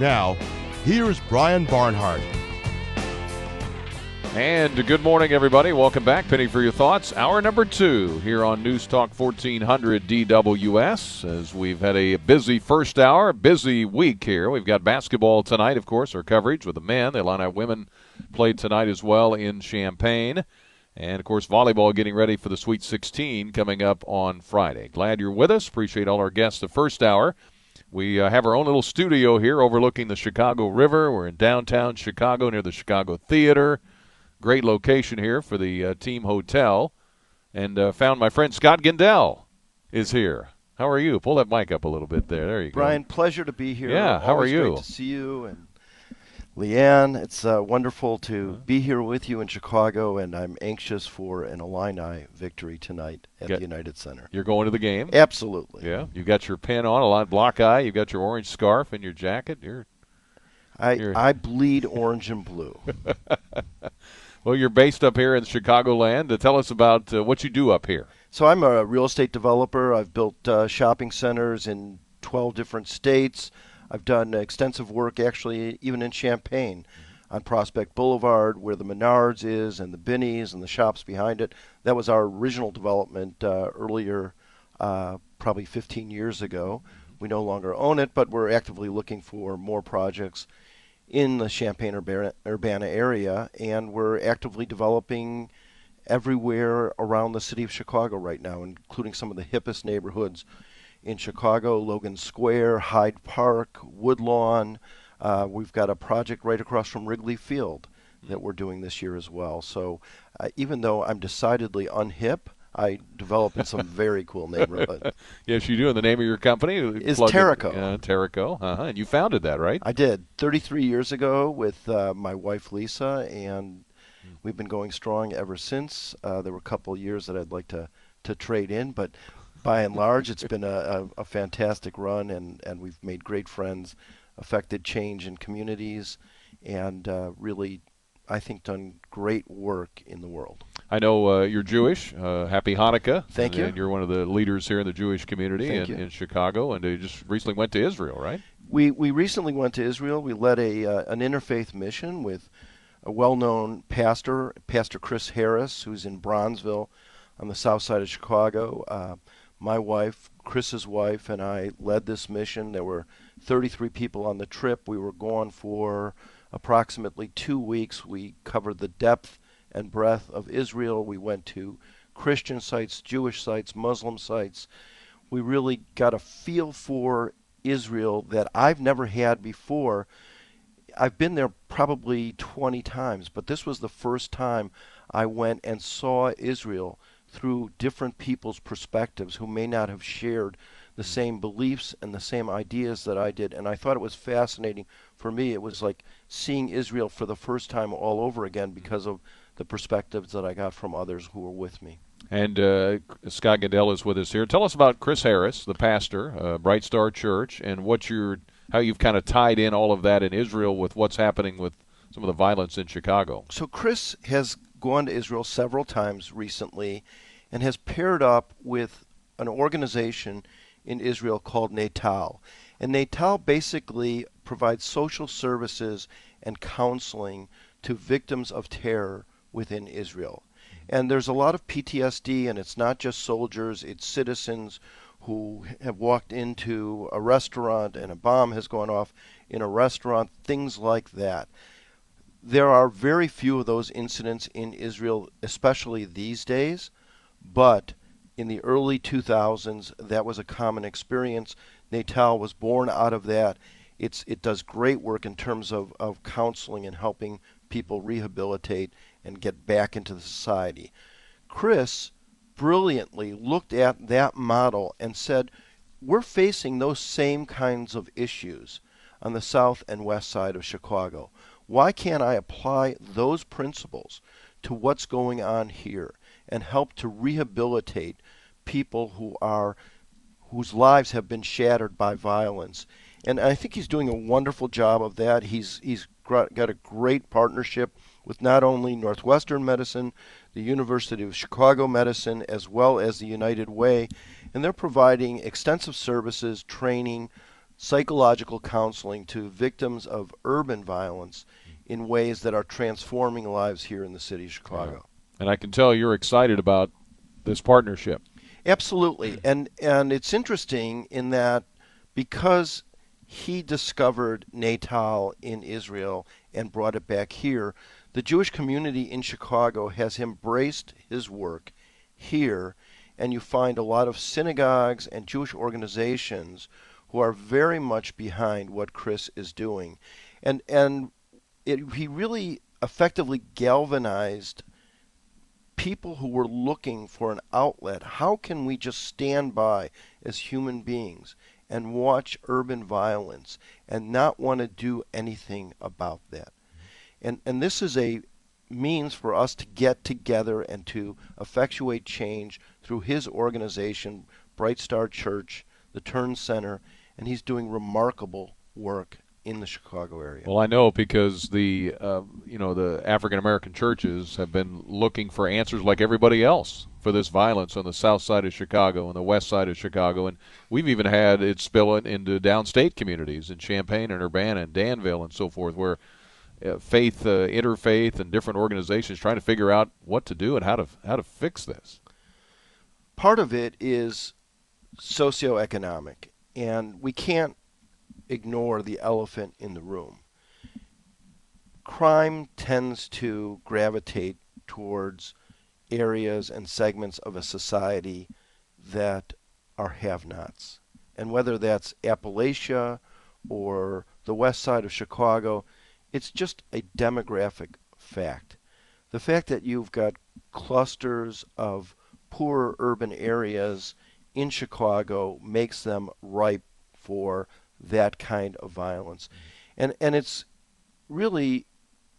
Now, here's Brian Barnhart. And good morning, everybody. Welcome back. Penny for your thoughts. Hour number two here on News Talk 1400 DWS. As we've had a busy first hour, busy week here. We've got basketball tonight, of course, our coverage with the men. The Illini women played tonight as well in Champaign. And of course, volleyball getting ready for the Sweet 16 coming up on Friday. Glad you're with us. Appreciate all our guests the first hour. We uh, have our own little studio here overlooking the Chicago River. We're in downtown Chicago near the Chicago Theater. Great location here for the uh, team hotel. And uh, found my friend Scott Gendell is here. How are you? Pull that mic up a little bit there. There you go. Brian, pleasure to be here. Yeah, how are you? Great to see you and Leanne. It's uh, wonderful to be here with you in Chicago, and I'm anxious for an Illini victory tonight at the United Center. You're going to the game? Absolutely. Yeah. you've got your pin on, a lot Block I. You've got your orange scarf and your jacket. You're I, You're- I bleed orange and blue. well. You're based up here in Chicagoland. Uh, tell us about uh, what you do up here. So I'm a real estate developer. I've built uh, shopping centers in 12 different states. I've done extensive work actually even in Champaign on Prospect Boulevard where the Menards is and the Binny's and the shops behind it. That was our original development uh, earlier, uh, probably 15 years ago. We no longer own it, but we're actively looking for more projects in the Champaign Urbana, Urbana area, and we're actively developing everywhere around the city of Chicago right now, including some of the hippest neighborhoods in Chicago Logan Square, Hyde Park, Woodlawn, Uh, we've got a project right across from Wrigley Field that we're doing this year as well. So uh, even though I'm decidedly unhip, I develop in some very cool neighborhood. yes, you do. And the name of your company is Terraco. Uh, Terraco. Uh-huh. And you founded that, right? I did 33 years ago with uh, my wife Lisa, and we've been going strong ever since. Uh, there were a couple years that I'd like to, to trade in, but by and large, it's been a, a, a fantastic run, and, and we've made great friends, affected change in communities, and uh, really, I think, done great work in the world. I know uh, you're Jewish. Uh, happy Hanukkah. Thank you. And you're one of the leaders here in the Jewish community in, in Chicago, and you just recently went to Israel, right? We we recently went to Israel. We led a uh, an interfaith mission with a well-known pastor, Pastor Chris Harris, who's in Bronzeville, on the south side of Chicago. My wife, Chris's wife, and I led this mission. There were 33 people on the trip. We were gone for approximately two weeks. We covered the depth and breadth of Israel. We went to Christian sites, Jewish sites, Muslim sites. We really got a feel for Israel that I've never had before. I've been there probably 20 times, but this was the first time I went and saw Israel through different people's perspectives who may not have shared the same beliefs and the same ideas that I did. And I thought it was fascinating. For me, it was like seeing Israel for the first time all over again because of the perspectives that I got from others who were with me. And uh, Scott Gendell is with us here. Tell us about Chris Harris, the pastor, uh, Bright Star Church, and what you're, how you've kind of tied in all of that in Israel with what's happening with some of the violence in Chicago. So Chris has gone to Israel several times recently and has paired up with an organization in Israel called Natal. And Natal basically provides social services and counseling to victims of terror within Israel. And there's a lot of PTSD, and it's not just soldiers, it's citizens who have walked into a restaurant and a bomb has gone off in a restaurant, things like that. There are very few of those incidents in Israel, especially these days, but in the early 2000s, that was a common experience. Natal was born out of that. It's, it does great work in terms of, of counseling and helping people rehabilitate and get back into the society. Chris brilliantly looked at that model and said, We're facing those same kinds of issues on the south and west side of Chicago. Why can't I apply those principles to what's going on here and help to rehabilitate people who are whose lives have been shattered by violence? And I think he's doing a wonderful job of that. He's he's got a great partnership with not only Northwestern Medicine, the University of Chicago Medicine, as well as the United Way, and they're providing extensive services, training, psychological counseling to victims of urban violence in ways that are transforming lives here in the city of Chicago. And I can tell you're excited about this partnership. Absolutely. And and it's interesting in that because he discovered Natal in Israel and brought it back here, the Jewish community in Chicago has embraced his work here and you find a lot of synagogues and Jewish organizations who are very much behind what Chris is doing. And and it, he really effectively galvanized people who were looking for an outlet. How can we just stand by as human beings and watch urban violence and not want to do anything about that? And and this is a means for us to get together and to effectuate change through his organization, Bright Star Church, the Turn Center, and he's doing remarkable work in the Chicago area. Well, I know because the uh, you know the African American churches have been looking for answers like everybody else for this violence on the south side of Chicago and the west side of Chicago, and we've even had it spill into downstate communities in Champaign and Urbana and Danville and so forth, where uh, faith, uh, interfaith, and different organizations trying to figure out what to do and how to how to fix this. part of it is socioeconomic, and we can't ignore the elephant in the room. Crime tends to gravitate towards areas and segments of a society that are have nots. And whether that's Appalachia or the west side of Chicago, it's just a demographic fact. The fact that you've got clusters of poor urban areas in Chicago makes them ripe for that kind of violence. And and it's really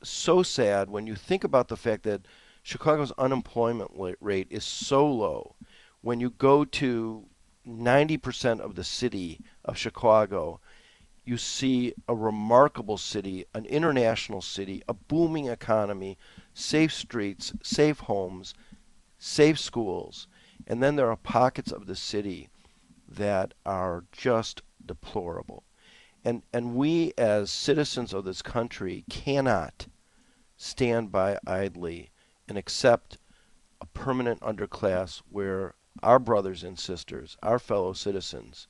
so sad when you think about the fact that Chicago's unemployment rate is so low. When you go to 90% of the city of Chicago, you see a remarkable city, an international city, a booming economy, safe streets, safe homes, safe schools. And then there are pockets of the city that are just deplorable. And, and we, as citizens of this country, cannot stand by idly and accept a permanent underclass where our brothers and sisters, our fellow citizens,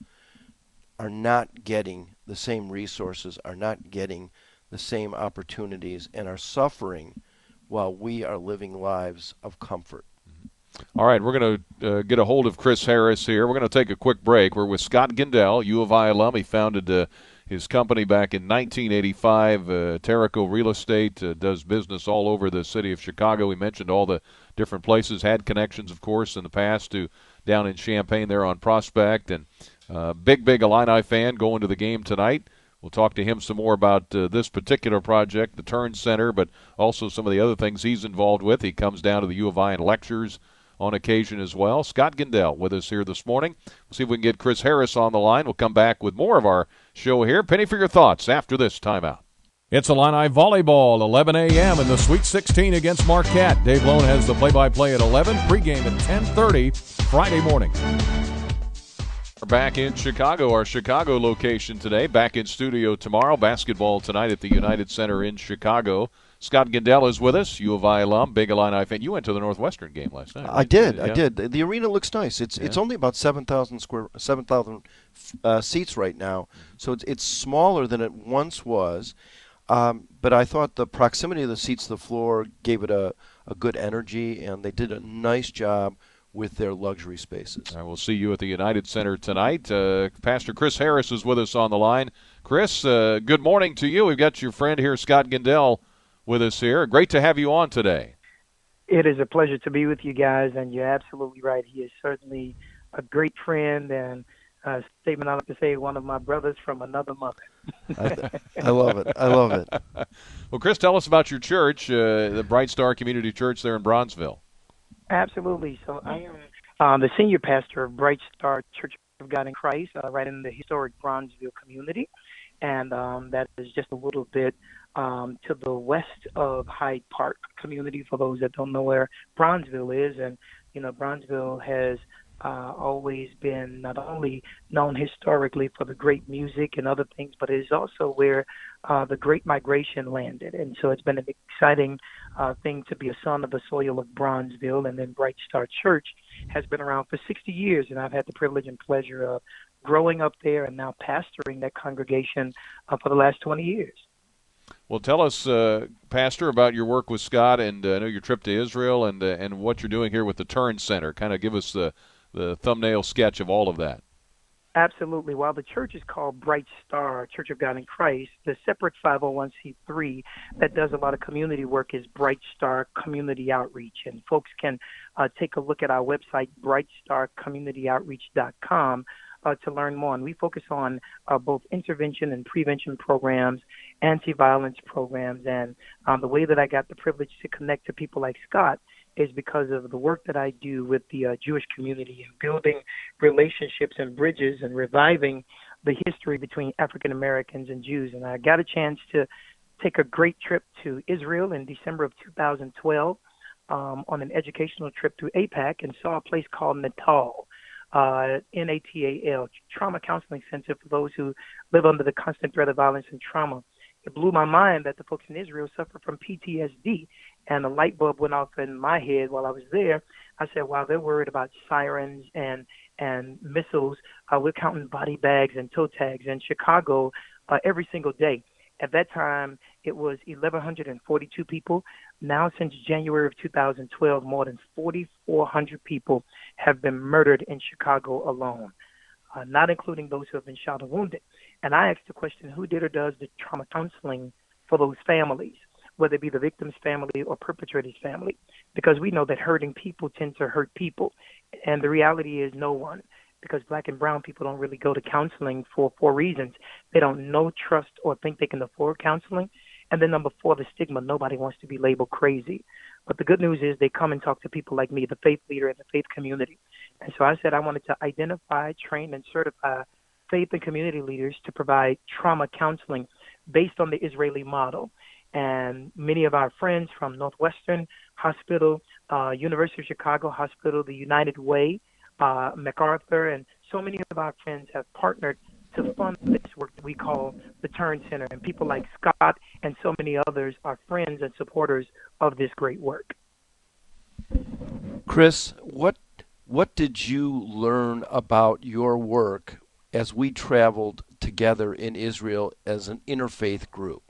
are not getting the same resources, are not getting the same opportunities, and are suffering while we are living lives of comfort. All right, we're going to uh, get a hold of Chris Harris here. We're going to take a quick break. We're with Scott Gendell, U of I alum. He founded uh, his company back in 1985, uh, Terraco Real Estate, uh, does business all over the city of Chicago. We mentioned all the different places, had connections, of course, in the past to down in Champaign there on Prospect, and uh, big, big Illini fan going to the game tonight. We'll talk to him some more about uh, this particular project, the Turn Center, but also some of the other things he's involved with. He comes down to the U of I and lectures on occasion as well. Scott Gendell with us here this morning. We'll see if we can get Chris Harris on the line. We'll come back with more of our show here. Penny for your thoughts after this timeout. It's Illini volleyball, 11 a.m. in the Sweet 16 against Marquette. Dave Loane has the play-by-play at 11, pregame at 10:30 Friday morning. We're back in Chicago, our Chicago location today. Back in studio tomorrow. Basketball tonight at the United Center in Chicago. Scott Gendell is with us, U of I alum, big Illini fan. You went to the Northwestern game last night. Right? I did. Yeah. I did. The arena looks nice. It's yeah. it's only about seven thousand square seven thousand uh, seats right now, so it's it's smaller than it once was. Um, but I thought the proximity of the seats to the floor gave it a, a good energy, and they did a nice job with their luxury spaces. I will see you at the United Center tonight. Uh, Pastor Chris Harris is with us on the line. Chris, uh, good morning to you. We've got your friend here, Scott Gendell with us here. Great to have you on today. It is a pleasure to be with you guys, and you're absolutely right. He is certainly a great friend and a statement I like to say, one of my brothers from another mother. I, I, love it. I love it. well, Chris, tell us about your church, uh, the Bright Star Community Church there in Bronzeville. Absolutely. So I am um, the senior pastor of Bright Star Church of God in Christ, uh, right in the historic Bronzeville community, and um, that is just a little bit um, to the west of Hyde Park community. For those that don't know where Bronzeville is, and you know, Bronzeville has uh, always been not only known historically for the great music and other things, but it is also where uh, the Great Migration landed. And so it's been an exciting uh, thing to be a son of the soil of Bronzeville. And then Bright Star Church has been around for 60 years, and I've had the privilege and pleasure of growing up there and now pastoring that congregation uh, for the last 20 years. Well, tell us, uh, Pastor, about your work with Scott, and uh, I know your trip to Israel, and uh, and what you're doing here with the Turn Center. Kind of give us the the thumbnail sketch of all of that. Absolutely. While the church is called Bright Star Church of God in Christ, the separate 501c3 that does a lot of community work is Bright Star Community Outreach. And folks can uh, take a look at our website, brightstarcommunityoutreach.com, uh, to learn more. And we focus on uh, both intervention and prevention programs, anti-violence programs, and um, the way that I got the privilege to connect to people like Scott is because of the work that I do with the uh, Jewish community and building relationships and bridges and reviving the history between African Americans and Jews. And I got a chance to take a great trip to Israel in December of 2012 um, on an educational trip to AIPAC and saw a place called Natal uh, NATAL, Trauma Counseling Center for those who live under the constant threat of violence and trauma. It blew my mind that the folks in Israel suffer from PTSD, and a light bulb went off in my head while I was there. I said, "Wow, they're worried about sirens and and missiles. Uh, we're counting body bags and toe tags in Chicago uh, every single day." At that time, it was 1,142 people. Now, since January of 2012, more than 4,400 people have been murdered in Chicago alone. uh, not including those who have been shot or wounded. And I asked the question, who did or does the trauma counseling for those families, whether it be the victim's family or perpetrator's family? Because we know that hurting people tend to hurt people. And the reality is no one because black and brown people don't really go to counseling for four reasons. They don't know, trust, or think they can afford counseling. And then number four, the stigma. Nobody wants to be labeled crazy. But the good news is they come and talk to people like me, the faith leader in the faith community. And so I said I wanted to identify, train, and certify faith and community leaders to provide trauma counseling based on the Israeli model. And many of our friends from Northwestern Hospital, uh, University of Chicago Hospital, the United Way, uh, MacArthur, and so many of our friends have partnered to fund this work that we call the Turn Center. And people like Scott and so many others are friends and supporters of this great work. Chris, what what did you learn about your work as we traveled together in Israel as an interfaith group?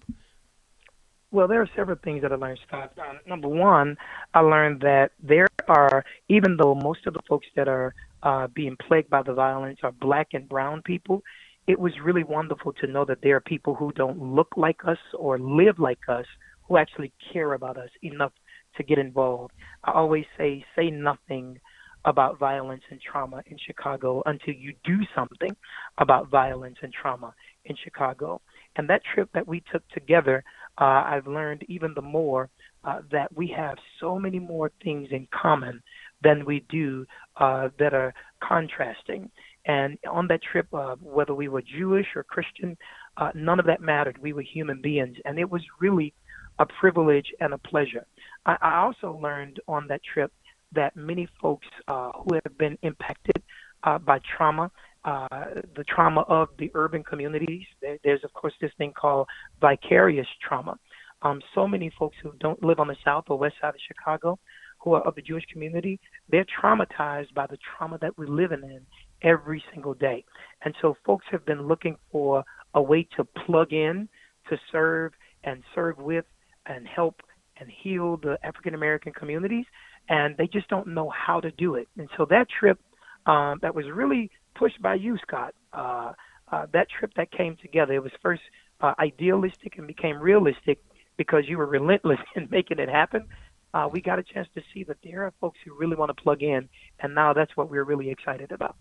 Well, there are several things that I learned, Scott. Um, number one, I learned that there are, even though most of the folks that are uh, being plagued by the violence are black and brown people, it was really wonderful to know that there are people who don't look like us or live like us who actually care about us enough to get involved. I always say, say nothing about violence and trauma in Chicago until you do something about violence and trauma in Chicago. And that trip that we took together, uh, I've learned even the more uh, that we have so many more things in common than we do uh, that are contrasting. And on that trip, uh, whether we were Jewish or Christian, uh, none of that mattered. We were human beings, and it was really a privilege and a pleasure. I, I also learned on that trip that many folks uh, who have been impacted uh, by trauma, uh, the trauma of the urban communities, there's of course this thing called vicarious trauma. Um, so many folks who don't live on the south or west side of Chicago, who are of the Jewish community, they're traumatized by the trauma that we're living in every single day. And so folks have been looking for a way to plug in, to serve and serve with and help and heal the African American communities, and they just don't know how to do it. And so that trip um, that was really pushed by you, Scott, uh, uh, that trip that came together, it was first uh, idealistic and became realistic because you were relentless in making it happen. Uh, we got a chance to see that there are folks who really want to plug in, and now that's what we're really excited about.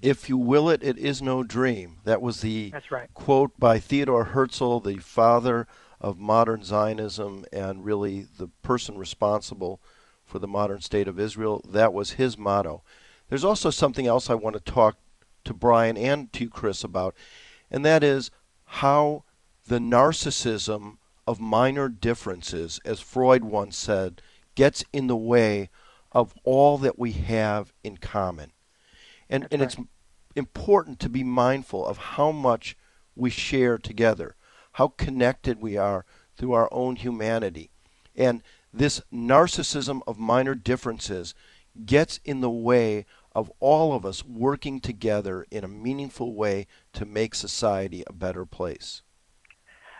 If you will it, it is no dream. That was the That's right. quote by Theodore Herzl, the father of modern Zionism and really the person responsible for the modern state of Israel. That was his motto. There's also something else I want to talk to Brian and to Chris, about, and that is how the narcissism of minor differences, as Freud once said, gets in the way of all that we have in common. And, and it's important to be mindful of how much we share together, how connected we are through our own humanity. And this narcissism of minor differences gets in the way of all of us working together in a meaningful way to make society a better place.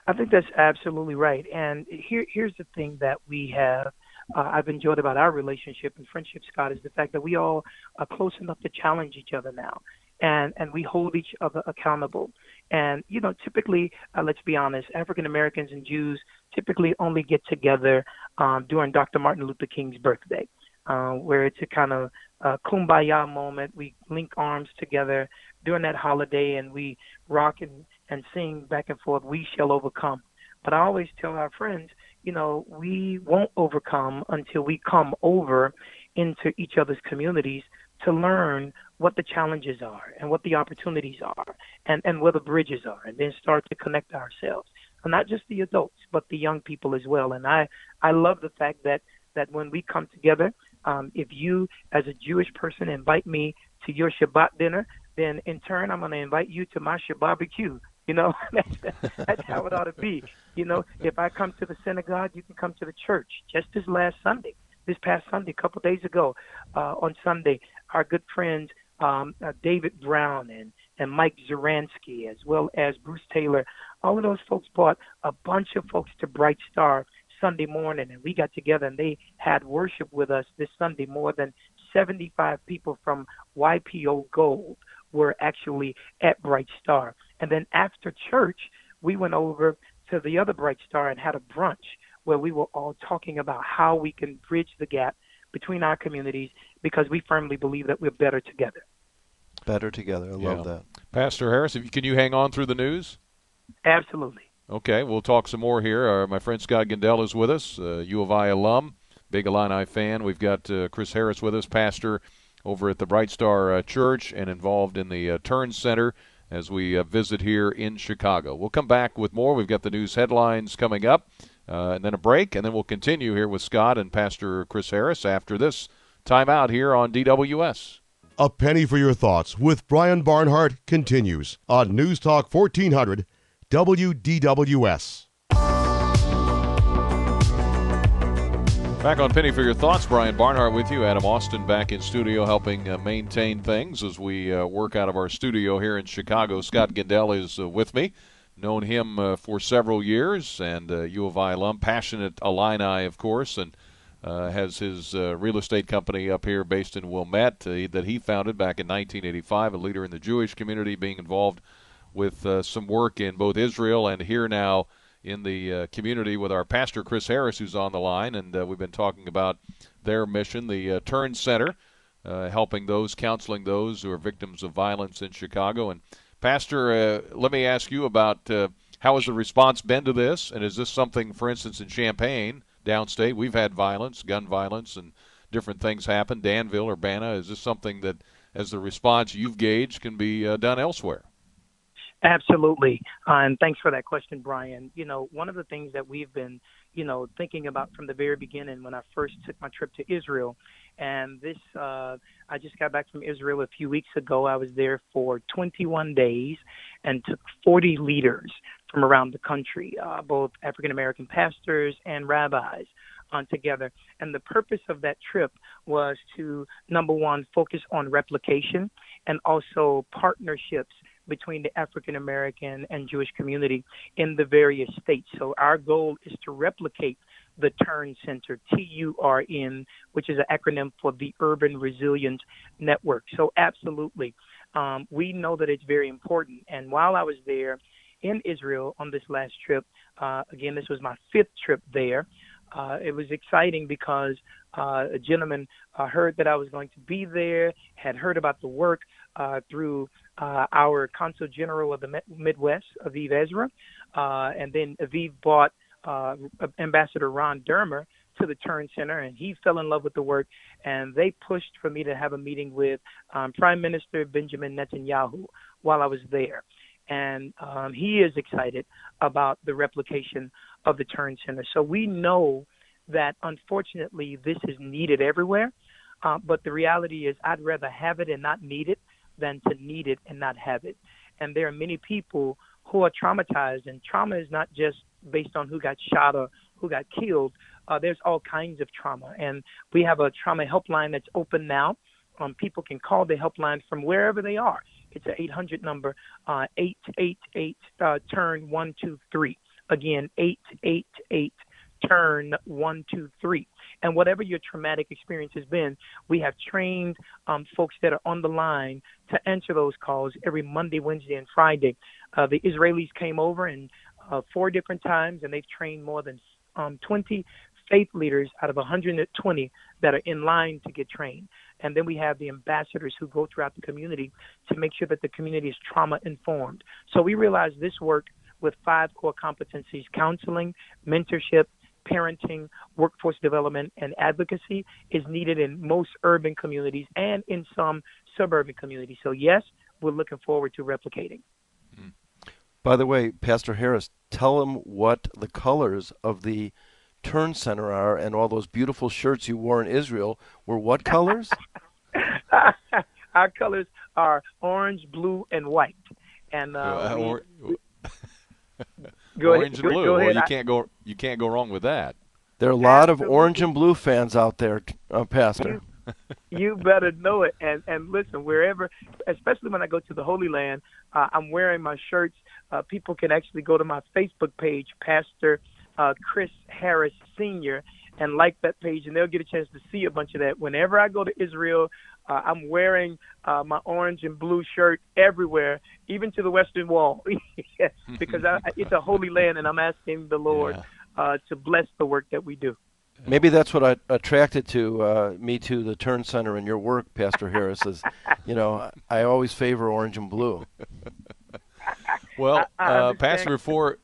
I think that's absolutely right. And here, here's the thing that we have. Uh, I've enjoyed about our relationship and friendship, Scott, is the fact that we all are close enough to challenge each other now, and and we hold each other accountable. And you know, typically, uh, let's be honest, African Americans and Jews typically only get together um, during Dr. Martin Luther King's birthday, uh, where it's a kind of uh, kumbaya moment. We link arms together during that holiday, and we rock and and sing back and forth, we shall overcome. But I always tell our friends, you know, we won't overcome until we come over into each other's communities to learn what the challenges are and what the opportunities are and, and where the bridges are and then start to connect ourselves. And not just the adults, but the young people as well. And I, I love the fact that, that when we come together, um, if you as a Jewish person invite me to your Shabbat dinner, then in turn I'm going to invite you to my Shabbat barbecue you know, that's, that's how it ought to be. You know, if I come to the synagogue, you can come to the church. Just as last Sunday, this past Sunday, a couple of days ago, uh, on Sunday, our good friends um, uh, David Brown and and Mike Zuransky, as well as Bruce Taylor, all of those folks brought a bunch of folks to Bright Star Sunday morning, and we got together and they had worship with us this Sunday. More than 75 people from YPO Gold were actually at Bright Star. And then after church, we went over to the other Bright Star and had a brunch where we were all talking about how we can bridge the gap between our communities because we firmly believe that we're better together. Better together. I love Yeah. that. Pastor Harris, if you, can you hang on through the news? Absolutely. Okay, we'll talk some more here. Uh, my friend Scott Gendell is with us, uh, U of I alum, big Illini fan. We've got uh, Chris Harris with us, pastor over at the Bright Star uh, Church and involved in the uh, Turn Center as we uh, visit here in Chicago. We'll come back with more. We've got the news headlines coming up, uh, and then a break, and then we'll continue here with Scott and Pastor Chris Harris after this timeout here on DWS. A penny for your thoughts with Brian Barnhart continues on News Talk 1400 WDWS. Back on Penny for your thoughts, Brian Barnhart with you. Adam Austin back in studio helping uh, maintain things as we uh, work out of our studio here in Chicago. Scott Gendell is uh, with me. Known him uh, for several years and uh, U of I alum, passionate Illini, of course, and uh, has his uh, real estate company up here based in Wilmette uh, that he founded back in 1985. A leader in the Jewish community, being involved with uh, some work in both Israel and here now in the uh, community with our pastor Chris Harris, who's on the line, and uh, we've been talking about their mission, the Turn Center, helping those, counseling those who are victims of violence in Chicago. And Pastor, let me ask you about how has the response been to this, and is this something, for instance, in Champaign, downstate, we've had violence, gun violence, and different things happen. Danville, Urbana, is this something that, as the response you've gauged, can be uh, done elsewhere? Absolutely. Uh, and thanks for that question, Brian. You know, one of the things that we've been, you know, thinking about from the very beginning when I first took my trip to Israel, and this, uh, I just got back from Israel a few weeks ago. I was there for 21 days and took 40 leaders from around the country, uh, both African American pastors and rabbis. On together. And the purpose of that trip was to, number one, focus on replication and also partnerships between the African American and Jewish community in the various states. So our goal is to replicate the Turn Center, T U R N, which is an acronym for the Urban Resilience Network. So absolutely, um, we know that it's very important. And while I was there in Israel on this last trip, uh, again, this was my fifth trip there. Uh, it was exciting because uh, a gentleman uh, heard that I was going to be there, had heard about the work uh, through uh, our Consul General of the Midwest, Aviv Ezra, uh, and then Aviv bought uh, Ambassador Ron Dermer to the Turn Center, and he fell in love with the work. And they pushed for me to have a meeting with um, Prime Minister Benjamin Netanyahu while I was there. And um, he is excited about the replication of the Turn Center. So we know that unfortunately this is needed everywhere. Uh, but the reality is, I'd rather have it and not need it than to need it and not have it. And there are many people who are traumatized, and trauma is not just based on who got shot or who got killed. Uh, there's all kinds of trauma, and we have a trauma helpline that's open now. Um, people can call the helpline from wherever they are. It's an 800 number, uh, 888 uh, turn 123. Again, 888 turn 123. And whatever your traumatic experience has been, we have trained um, folks that are on the line to answer those calls every Monday, Wednesday, and Friday. Uh, the Israelis came over and uh, four different times, and they've trained more than um, 20 faith leaders out of 120 that are in line to get trained. And then we have the ambassadors who go throughout the community to make sure that the community is trauma informed. So we realize this work with five core competencies counseling, mentorship, parenting, workforce development, and advocacy is needed in most urban communities and in some suburban communities. So, yes, we're looking forward to replicating. Hmm. By the way, Pastor Harris, tell them what the colors of the Turn Center are and all those beautiful shirts you wore in Israel were what colors? Our colors are orange, blue, and white. And uh, we- or- Go orange ahead, and blue. go well, ahead. you can't go. You can't go wrong with that. There are a lot of orange and blue fans out there, uh, Pastor. you better know it. And and listen, wherever, especially when I go to the Holy Land, uh, I'm wearing my shirts. Uh, people can actually go to my Facebook page, Pastor uh, Chris Harris Senior, and like that page, and they'll get a chance to see a bunch of that. Whenever I go to Israel, uh, I'm wearing uh, my orange and blue shirt everywhere, even to the Western Wall, because I, it's a holy land, and I'm asking the Lord yeah. uh, to bless the work that we do. Maybe that's what I attracted to uh, me to the Turn Center and your work, Pastor Harris. Is you know I always favor orange and blue. well, uh, Pastor, before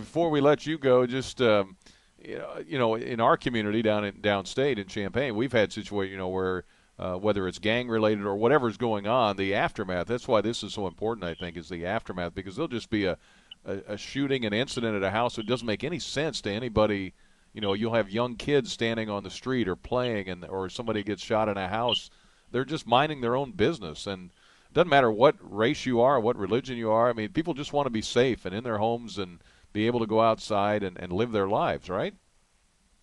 before we let you go, just um, you know, in our community down in downstate in Champaign, we've had situations, you know, where uh, whether it's gang related or whatever's going on, the aftermath. That's why this is so important. I think is the aftermath because there'll just be a, a, a shooting, an incident at a house. It doesn't make any sense to anybody you know you'll have young kids standing on the street or playing and or somebody gets shot in a house they're just minding their own business and doesn't matter what race you are what religion you are i mean people just want to be safe and in their homes and be able to go outside and, and live their lives right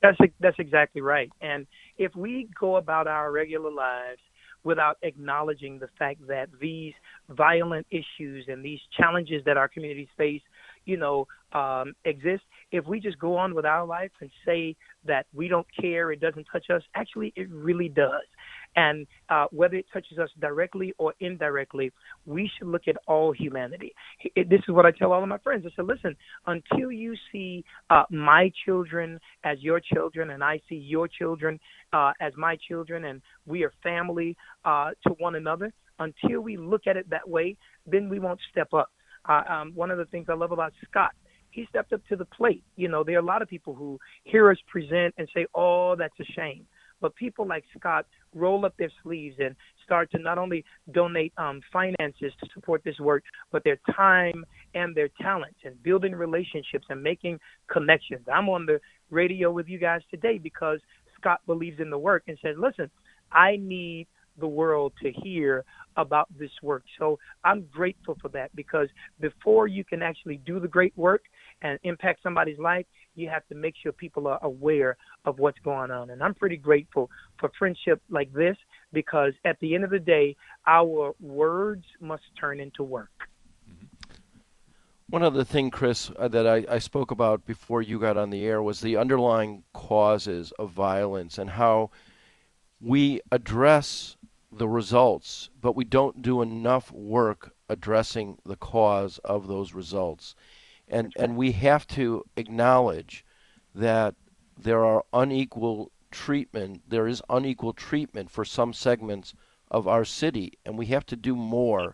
that's that's exactly right and if we go about our regular lives without acknowledging the fact that these violent issues and these challenges that our communities face you know, um, exist, if we just go on with our life and say that we don't care, it doesn't touch us, actually, it really does. And uh, whether it touches us directly or indirectly, we should look at all humanity. It, this is what I tell all of my friends. I said, listen, until you see uh, my children as your children, and I see your children uh, as my children, and we are family uh, to one another, until we look at it that way, then we won't step up. Uh, um, one of the things I love about Scott, he stepped up to the plate. You know, there are a lot of people who hear us present and say, "Oh, that's a shame." But people like Scott roll up their sleeves and start to not only donate um, finances to support this work, but their time and their talents and building relationships and making connections. I'm on the radio with you guys today because Scott believes in the work and says, listen, I need the world to hear about this work. So I'm grateful for that because before you can actually do the great work and impact somebody's life, you have to make sure people are aware of what's going on. And I'm pretty grateful for friendship like this because at the end of the day, our words must turn into work. One other thing, Chris, uh, that I, I spoke about before you got on the air was the underlying causes of violence and how we address the results, but we don't do enough work addressing the cause of those results. And and we have to acknowledge that there are unequal treatment, there is unequal treatment for some segments of our city, and we have to do more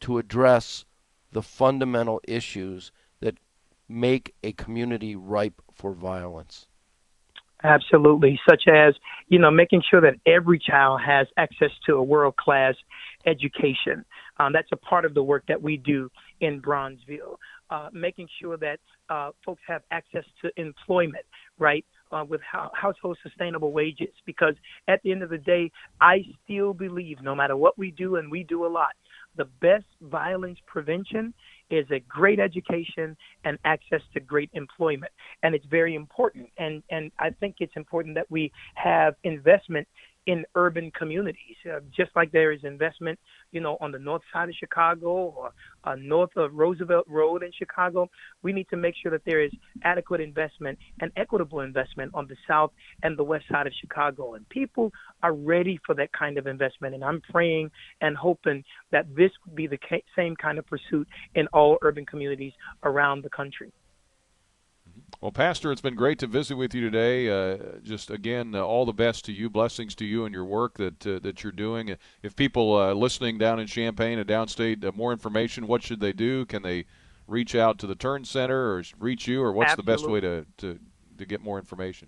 to address the fundamental issues that make a community ripe for violence. Absolutely, such as you know making sure that every child has access to a world class education. Um, that's a part of the work that we do in Bronzeville. Uh, making sure that uh, folks have access to employment, right? Uh, with ho- household sustainable wages, because at the end of the day, I still believe no matter what we do, and we do a lot, the best violence prevention is a great education and access to great employment. And it's very important. And, and I think it's important that we have investment in urban communities, uh, just like there is investment, you know, on the north side of Chicago or uh, north of Roosevelt Road in Chicago. We need to make sure that there is adequate investment and equitable investment on the south and the west side of Chicago. And people are ready for that kind of investment. And I'm praying and hoping that this would be the same kind of pursuit in all urban communities around the country. Well, Pastor, it's been great to visit with you today. Uh, just again, uh, all the best to you, blessings to you and your work that uh, that you're doing. If people uh, listening down in Champaign and downstate, uh, more information, what should they do? Can they reach out to the Turn Center or reach you, or what's Absolutely. the best way to, to to get more information?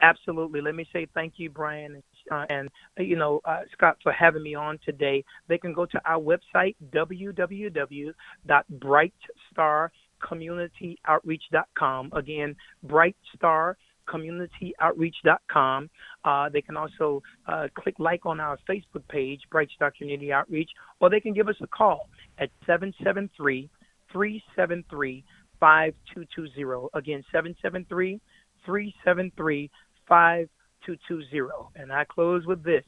Absolutely. Let me say thank you, Brian, uh, and you know Scott for having me on today. They can go to our website www.brightstar communityoutreach.com. Again, Brightstar communityoutreach.com. Uh, they can also uh, click like on our Facebook page, Bright Star Community Outreach, or they can give us a call at 773 373 5220. Again, 773 373 5220. And I close with this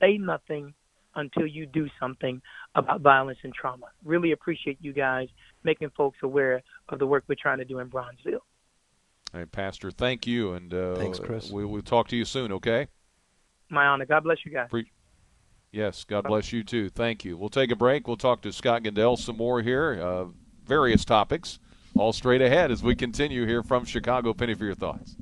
say nothing until you do something about violence and trauma. Really appreciate you guys making folks aware of the work we're trying to do in Bronzeville. Hey, Pastor, thank you, and uh, Thanks, Chris. We, we'll talk to you soon. Okay. My honor. God bless you guys. Pre- yes, God bless you too. Thank you. We'll take a break. We'll talk to Scott Gendell some more here. Uh, various topics, all straight ahead as we continue here from Chicago. Penny for your thoughts.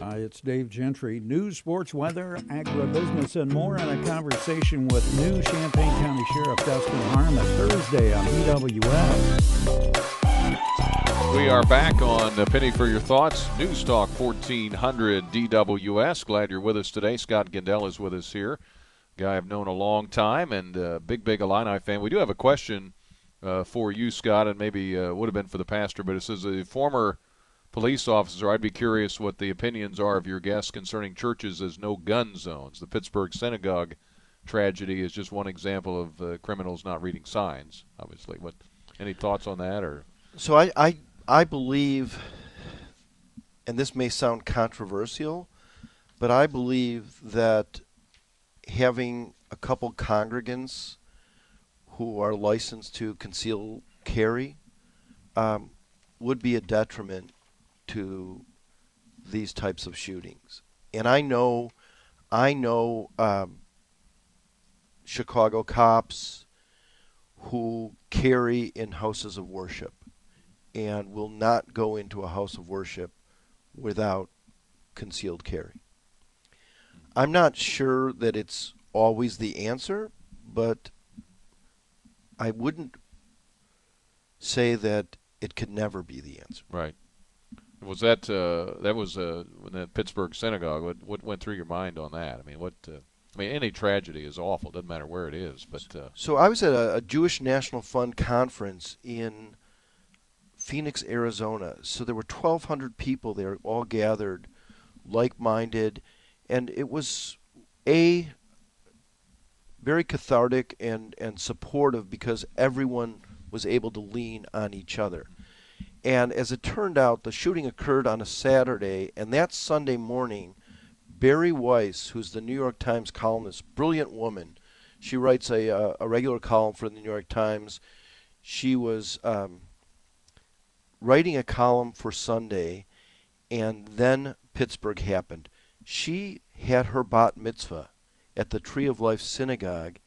Hi, it's Dave Gentry. News, sports, weather, agribusiness, and more in a conversation with new Champaign County Sheriff Dustin Heuerman Thursday on EWS. We are back on the Penny for Your Thoughts. News Talk 1400 DWS. Glad you're with us today. Scott Gendell is with us here. Guy I've known a long time and uh, big, big Illini fan. We do have a question uh, for you, Scott, and maybe uh, would have been for the pastor, but it says a former – police officer, I'd be curious what the opinions are of your guests concerning churches as no gun zones. The Pittsburgh synagogue tragedy is just one example of uh, criminals not reading signs. Obviously, what any thoughts on that or? So I, I I believe, and this may sound controversial, but I believe that having a couple congregants who are licensed to conceal carry um, would be a detriment to these types of shootings. And I know, I know um, Chicago cops who carry in houses of worship and will not go into a house of worship without concealed carry. I'm not sure that it's always the answer, but I wouldn't say that it could never be the answer. Right. Was that uh, that was uh, that Pittsburgh synagogue? What, what went through your mind on that? I mean, what? Uh, I mean, any tragedy is awful. Doesn't matter where it is. But uh, so I was at a, a Jewish National Fund conference in Phoenix, Arizona. So there were 1,200 people there, all gathered, like-minded, and it was a very cathartic and and supportive because everyone was able to lean on each other. And as it turned out, the shooting occurred on a Saturday, and that Sunday morning, Bari Weiss, who's the New York Times columnist, brilliant woman, she writes a, uh, a regular column for the New York Times. She was um, writing a column for Sunday, and then Pittsburgh happened. She had her bat mitzvah at the Tree of Life Synagogue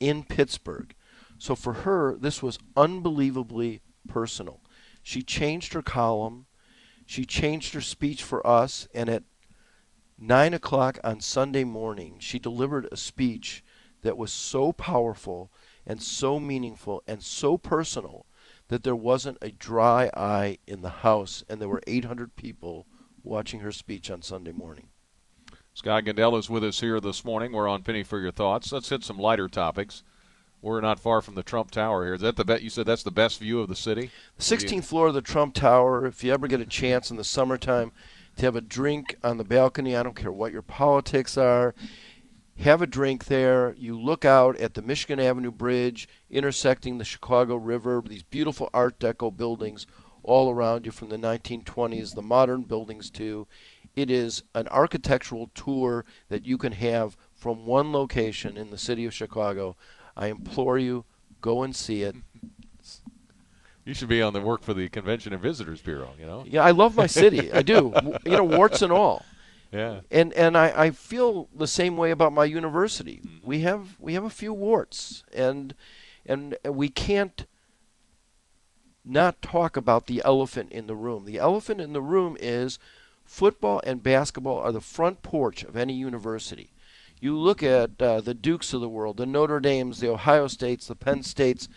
in Pittsburgh. So for her, this was unbelievably personal. She changed her column. She changed her speech for us. And at 9 o'clock on Sunday morning, she delivered a speech that was so powerful and so meaningful and so personal that there wasn't a dry eye in the house. And there were 800 people watching her speech on Sunday morning. Scott Gendell is with us here this morning. We're on Penny for Your Thoughts. Let's hit some lighter topics. We're not far from the Trump Tower here. Is that the bet? You said that's the best view of the city. The 16th floor of the Trump Tower. If you ever get a chance in the summertime to have a drink on the balcony, I don't care what your politics are. Have a drink there. You look out at the Michigan Avenue Bridge intersecting the Chicago River. These beautiful Art Deco buildings all around you from the 1920s, the modern buildings too. It is an architectural tour that you can have from one location in the city of Chicago I implore you, go and see it. You should be on the work for the Convention and Visitors Bureau. You know. Yeah, I love my city. I do. You know, warts and all. Yeah. And and I, I feel the same way about my university. Mm-hmm. We have we have a few warts, and and we can't not talk about the elephant in the room. The elephant in the room is football and basketball are the front porch of any university. You look at uh, the Dukes of the world, the Notre Dames, the Ohio States, the Penn States,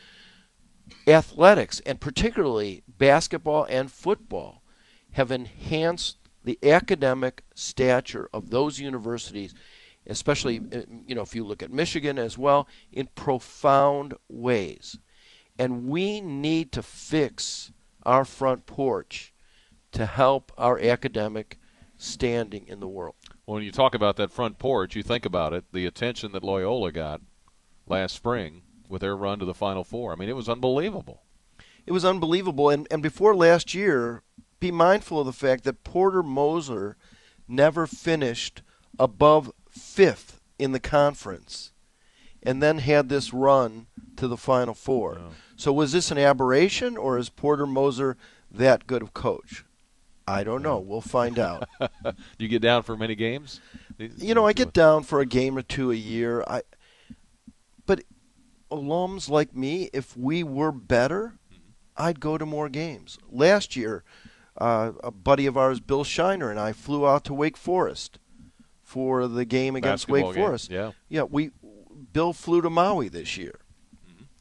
athletics, and particularly basketball and football, have enhanced the academic stature of those universities, especially uh, you know if you look at Michigan as well, in profound ways. And we need to fix our front porch to help our academic standing in the world when you talk about that front porch, you think about it, the attention that Loyola got last spring with their run to the Final Four. I mean, it was unbelievable. It was unbelievable. And, and before last year, be mindful of the fact that Porter Moser never finished above fifth in the conference and then had this run to the Final Four. So was this an aberration, or is Porter Moser that good of coach? I don't know. We'll find out. do you get down for many games? You know, I get down for a game or two a year. I, but alums like me, if we were better, I'd go to more games. Last year, uh, a buddy of ours, Bill Shiner, and I flew out to Wake Forest for the game against Basketball Wake game, Forest. yeah. yeah. We Bill flew to Maui this year.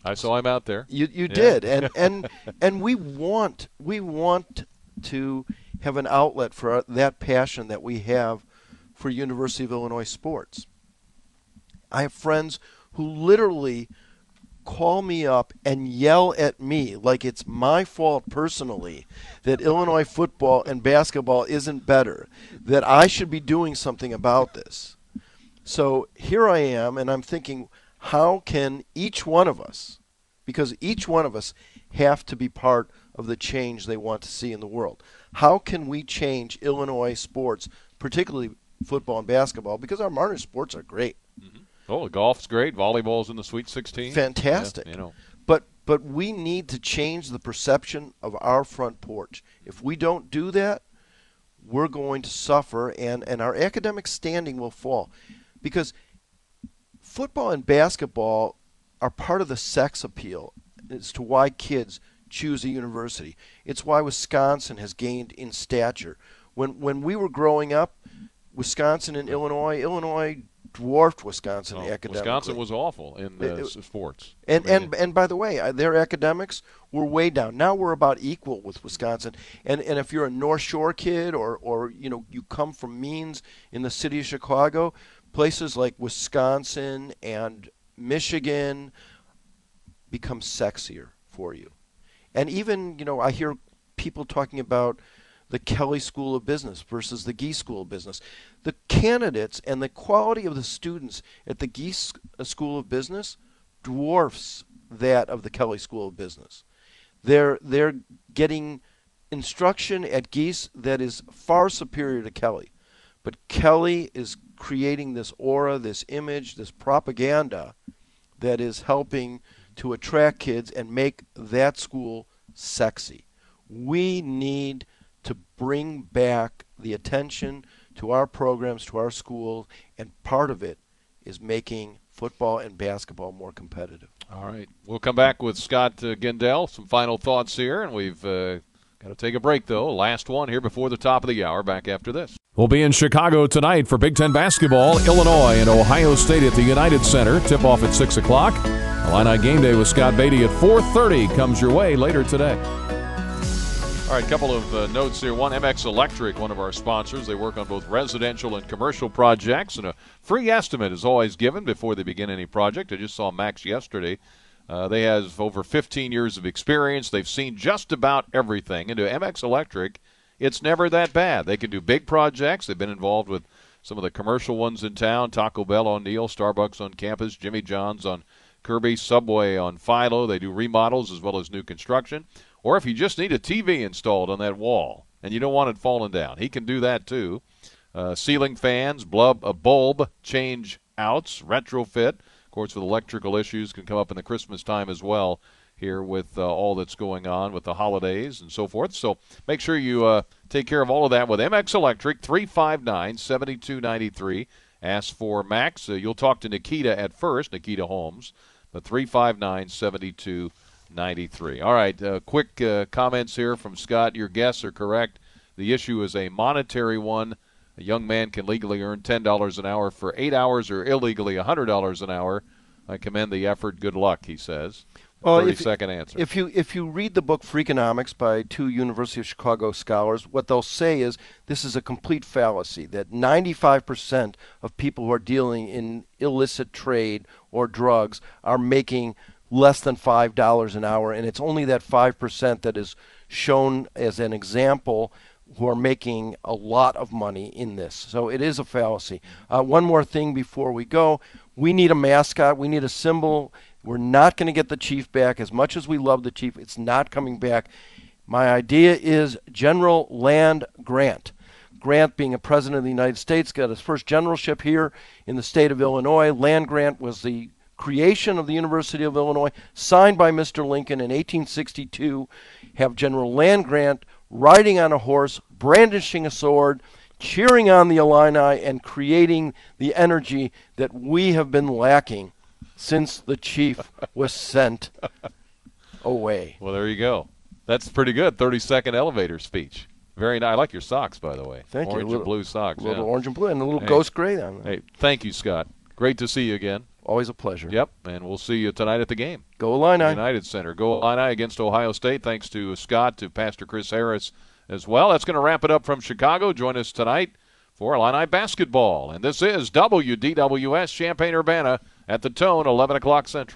I saw him out there. You you Yeah. did, and and and we want we want to have an outlet for our, that passion that we have for University of Illinois sports. I have friends who literally call me up and yell at me like it's my fault personally that Illinois football and basketball isn't better, that I should be doing something about this. So here I am, and I'm thinking, how can each one of us, because each one of us have to be part of the change they want to see in the world, how can we change Illinois sports, particularly football and basketball, because our modern sports are great. Mm-hmm. Oh, golf's great. Volleyball's in the Sweet 16. Fantastic. Yeah, you know, But but we need to change the perception of our front porch. If we don't do that, we're going to suffer and, and our academic standing will fall. Because football and basketball are part of the sex appeal as to why kids choose a university. It's why Wisconsin has gained in stature. When when we were growing up, Wisconsin and Illinois, Illinois dwarfed Wisconsin oh, academically. Wisconsin was awful in uh, it- sports. And I mean, and and by the way, their academics were way down. Now we're about equal with Wisconsin. And and if you're a North Shore kid or or you know you come from means in the city of Chicago, places like Wisconsin and Michigan become sexier for you. And even, you know, I hear people talking about the Kelley School of Business versus the Gies School of Business. The candidates and the quality of the students at the Gies uh, School of Business dwarfs that of the Kelley School of Business. They're they're getting instruction at Gies that is far superior to Kelley. But Kelley is creating this aura, this image, this propaganda that is helping to attract kids and make that school sexy. We need to bring back the attention to our programs, to our schools, and part of it is making football and basketball more competitive. All right. We'll come back with Scott uh, Gendell. Some final thoughts here, and we've uh, got to take a break, though. Last one here before the top of the hour. Back after this. We'll be in Chicago tonight for Big Ten basketball. Illinois and Ohio State at the United Center. Tip off at 6 o'clock. Illini game day with Scott Beatty at 4.30 comes your way later today. All right, a couple of uh, notes here. One, MX Electric, one of our sponsors. They work on both residential and commercial projects, and a free estimate is always given before they begin any project. I just saw Max yesterday. Uh, they have over 15 years of experience. They've seen just about everything. And to MX Electric, it's never that bad. They can do big projects. They've been involved with some of the commercial ones in town Taco Bell on Neil, Starbucks on campus, Jimmy John's on Kirby, Subway on Philo. They do remodels as well as new construction. Or if you just need a TV installed on that wall and you don't want it falling down, he can do that too. Uh, ceiling fans, blub, a bulb change outs, retrofit. Of course, with electrical issues, can come up in the Christmas time as well. Here with uh, all that's going on with the holidays and so forth. So make sure you uh, take care of all of that with MX Electric, 359 7293. Ask for Max. Uh, you'll talk to Nikita at first, Nikita Holmes, but 359 7293. All right, uh, quick uh, comments here from Scott. Your guests are correct. The issue is a monetary one. A young man can legally earn $10 an hour for eight hours or illegally $100 an hour. I commend the effort. Good luck, he says. Well, 30 if- second answer. If you if you read the book Freakonomics by two University of Chicago scholars, what they'll say is this is a complete fallacy that 95% of people who are dealing in illicit trade or drugs are making less than $5 an hour and it's only that 5% that is shown as an example who are making a lot of money in this. So it is a fallacy. Uh, one more thing before we go. We need a mascot. We need a symbol. We're not going to get the chief back as much as we love the chief. It's not coming back. My idea is General Land Grant. Grant, being a president of the United States, got his first generalship here in the state of Illinois. Land Grant was the creation of the University of Illinois, signed by Mr. Lincoln in 1862. Have General Land Grant riding on a horse, brandishing a sword, cheering on the Illini, and creating the energy that we have been lacking since the chief was sent away. Well, there you go. That's pretty good. 30 second elevator speech. Very nice. I like your socks, by the way. Thank orange you. Little, and blue socks. A little yeah. orange and blue, and a little Hey. ghost gray on them. Hey, thank you, Scott. Great to see you again. Always a pleasure. Yep, and we'll see you tonight at the game. Go Illini. United Center. Go Illini against Ohio State. Thanks to Scott, to Pastor Chris Harris as well. That's going to wrap it up from Chicago. Join us tonight for Illini basketball. And this is WDWS Champaign Urbana at the Tone, 11 o'clock Central.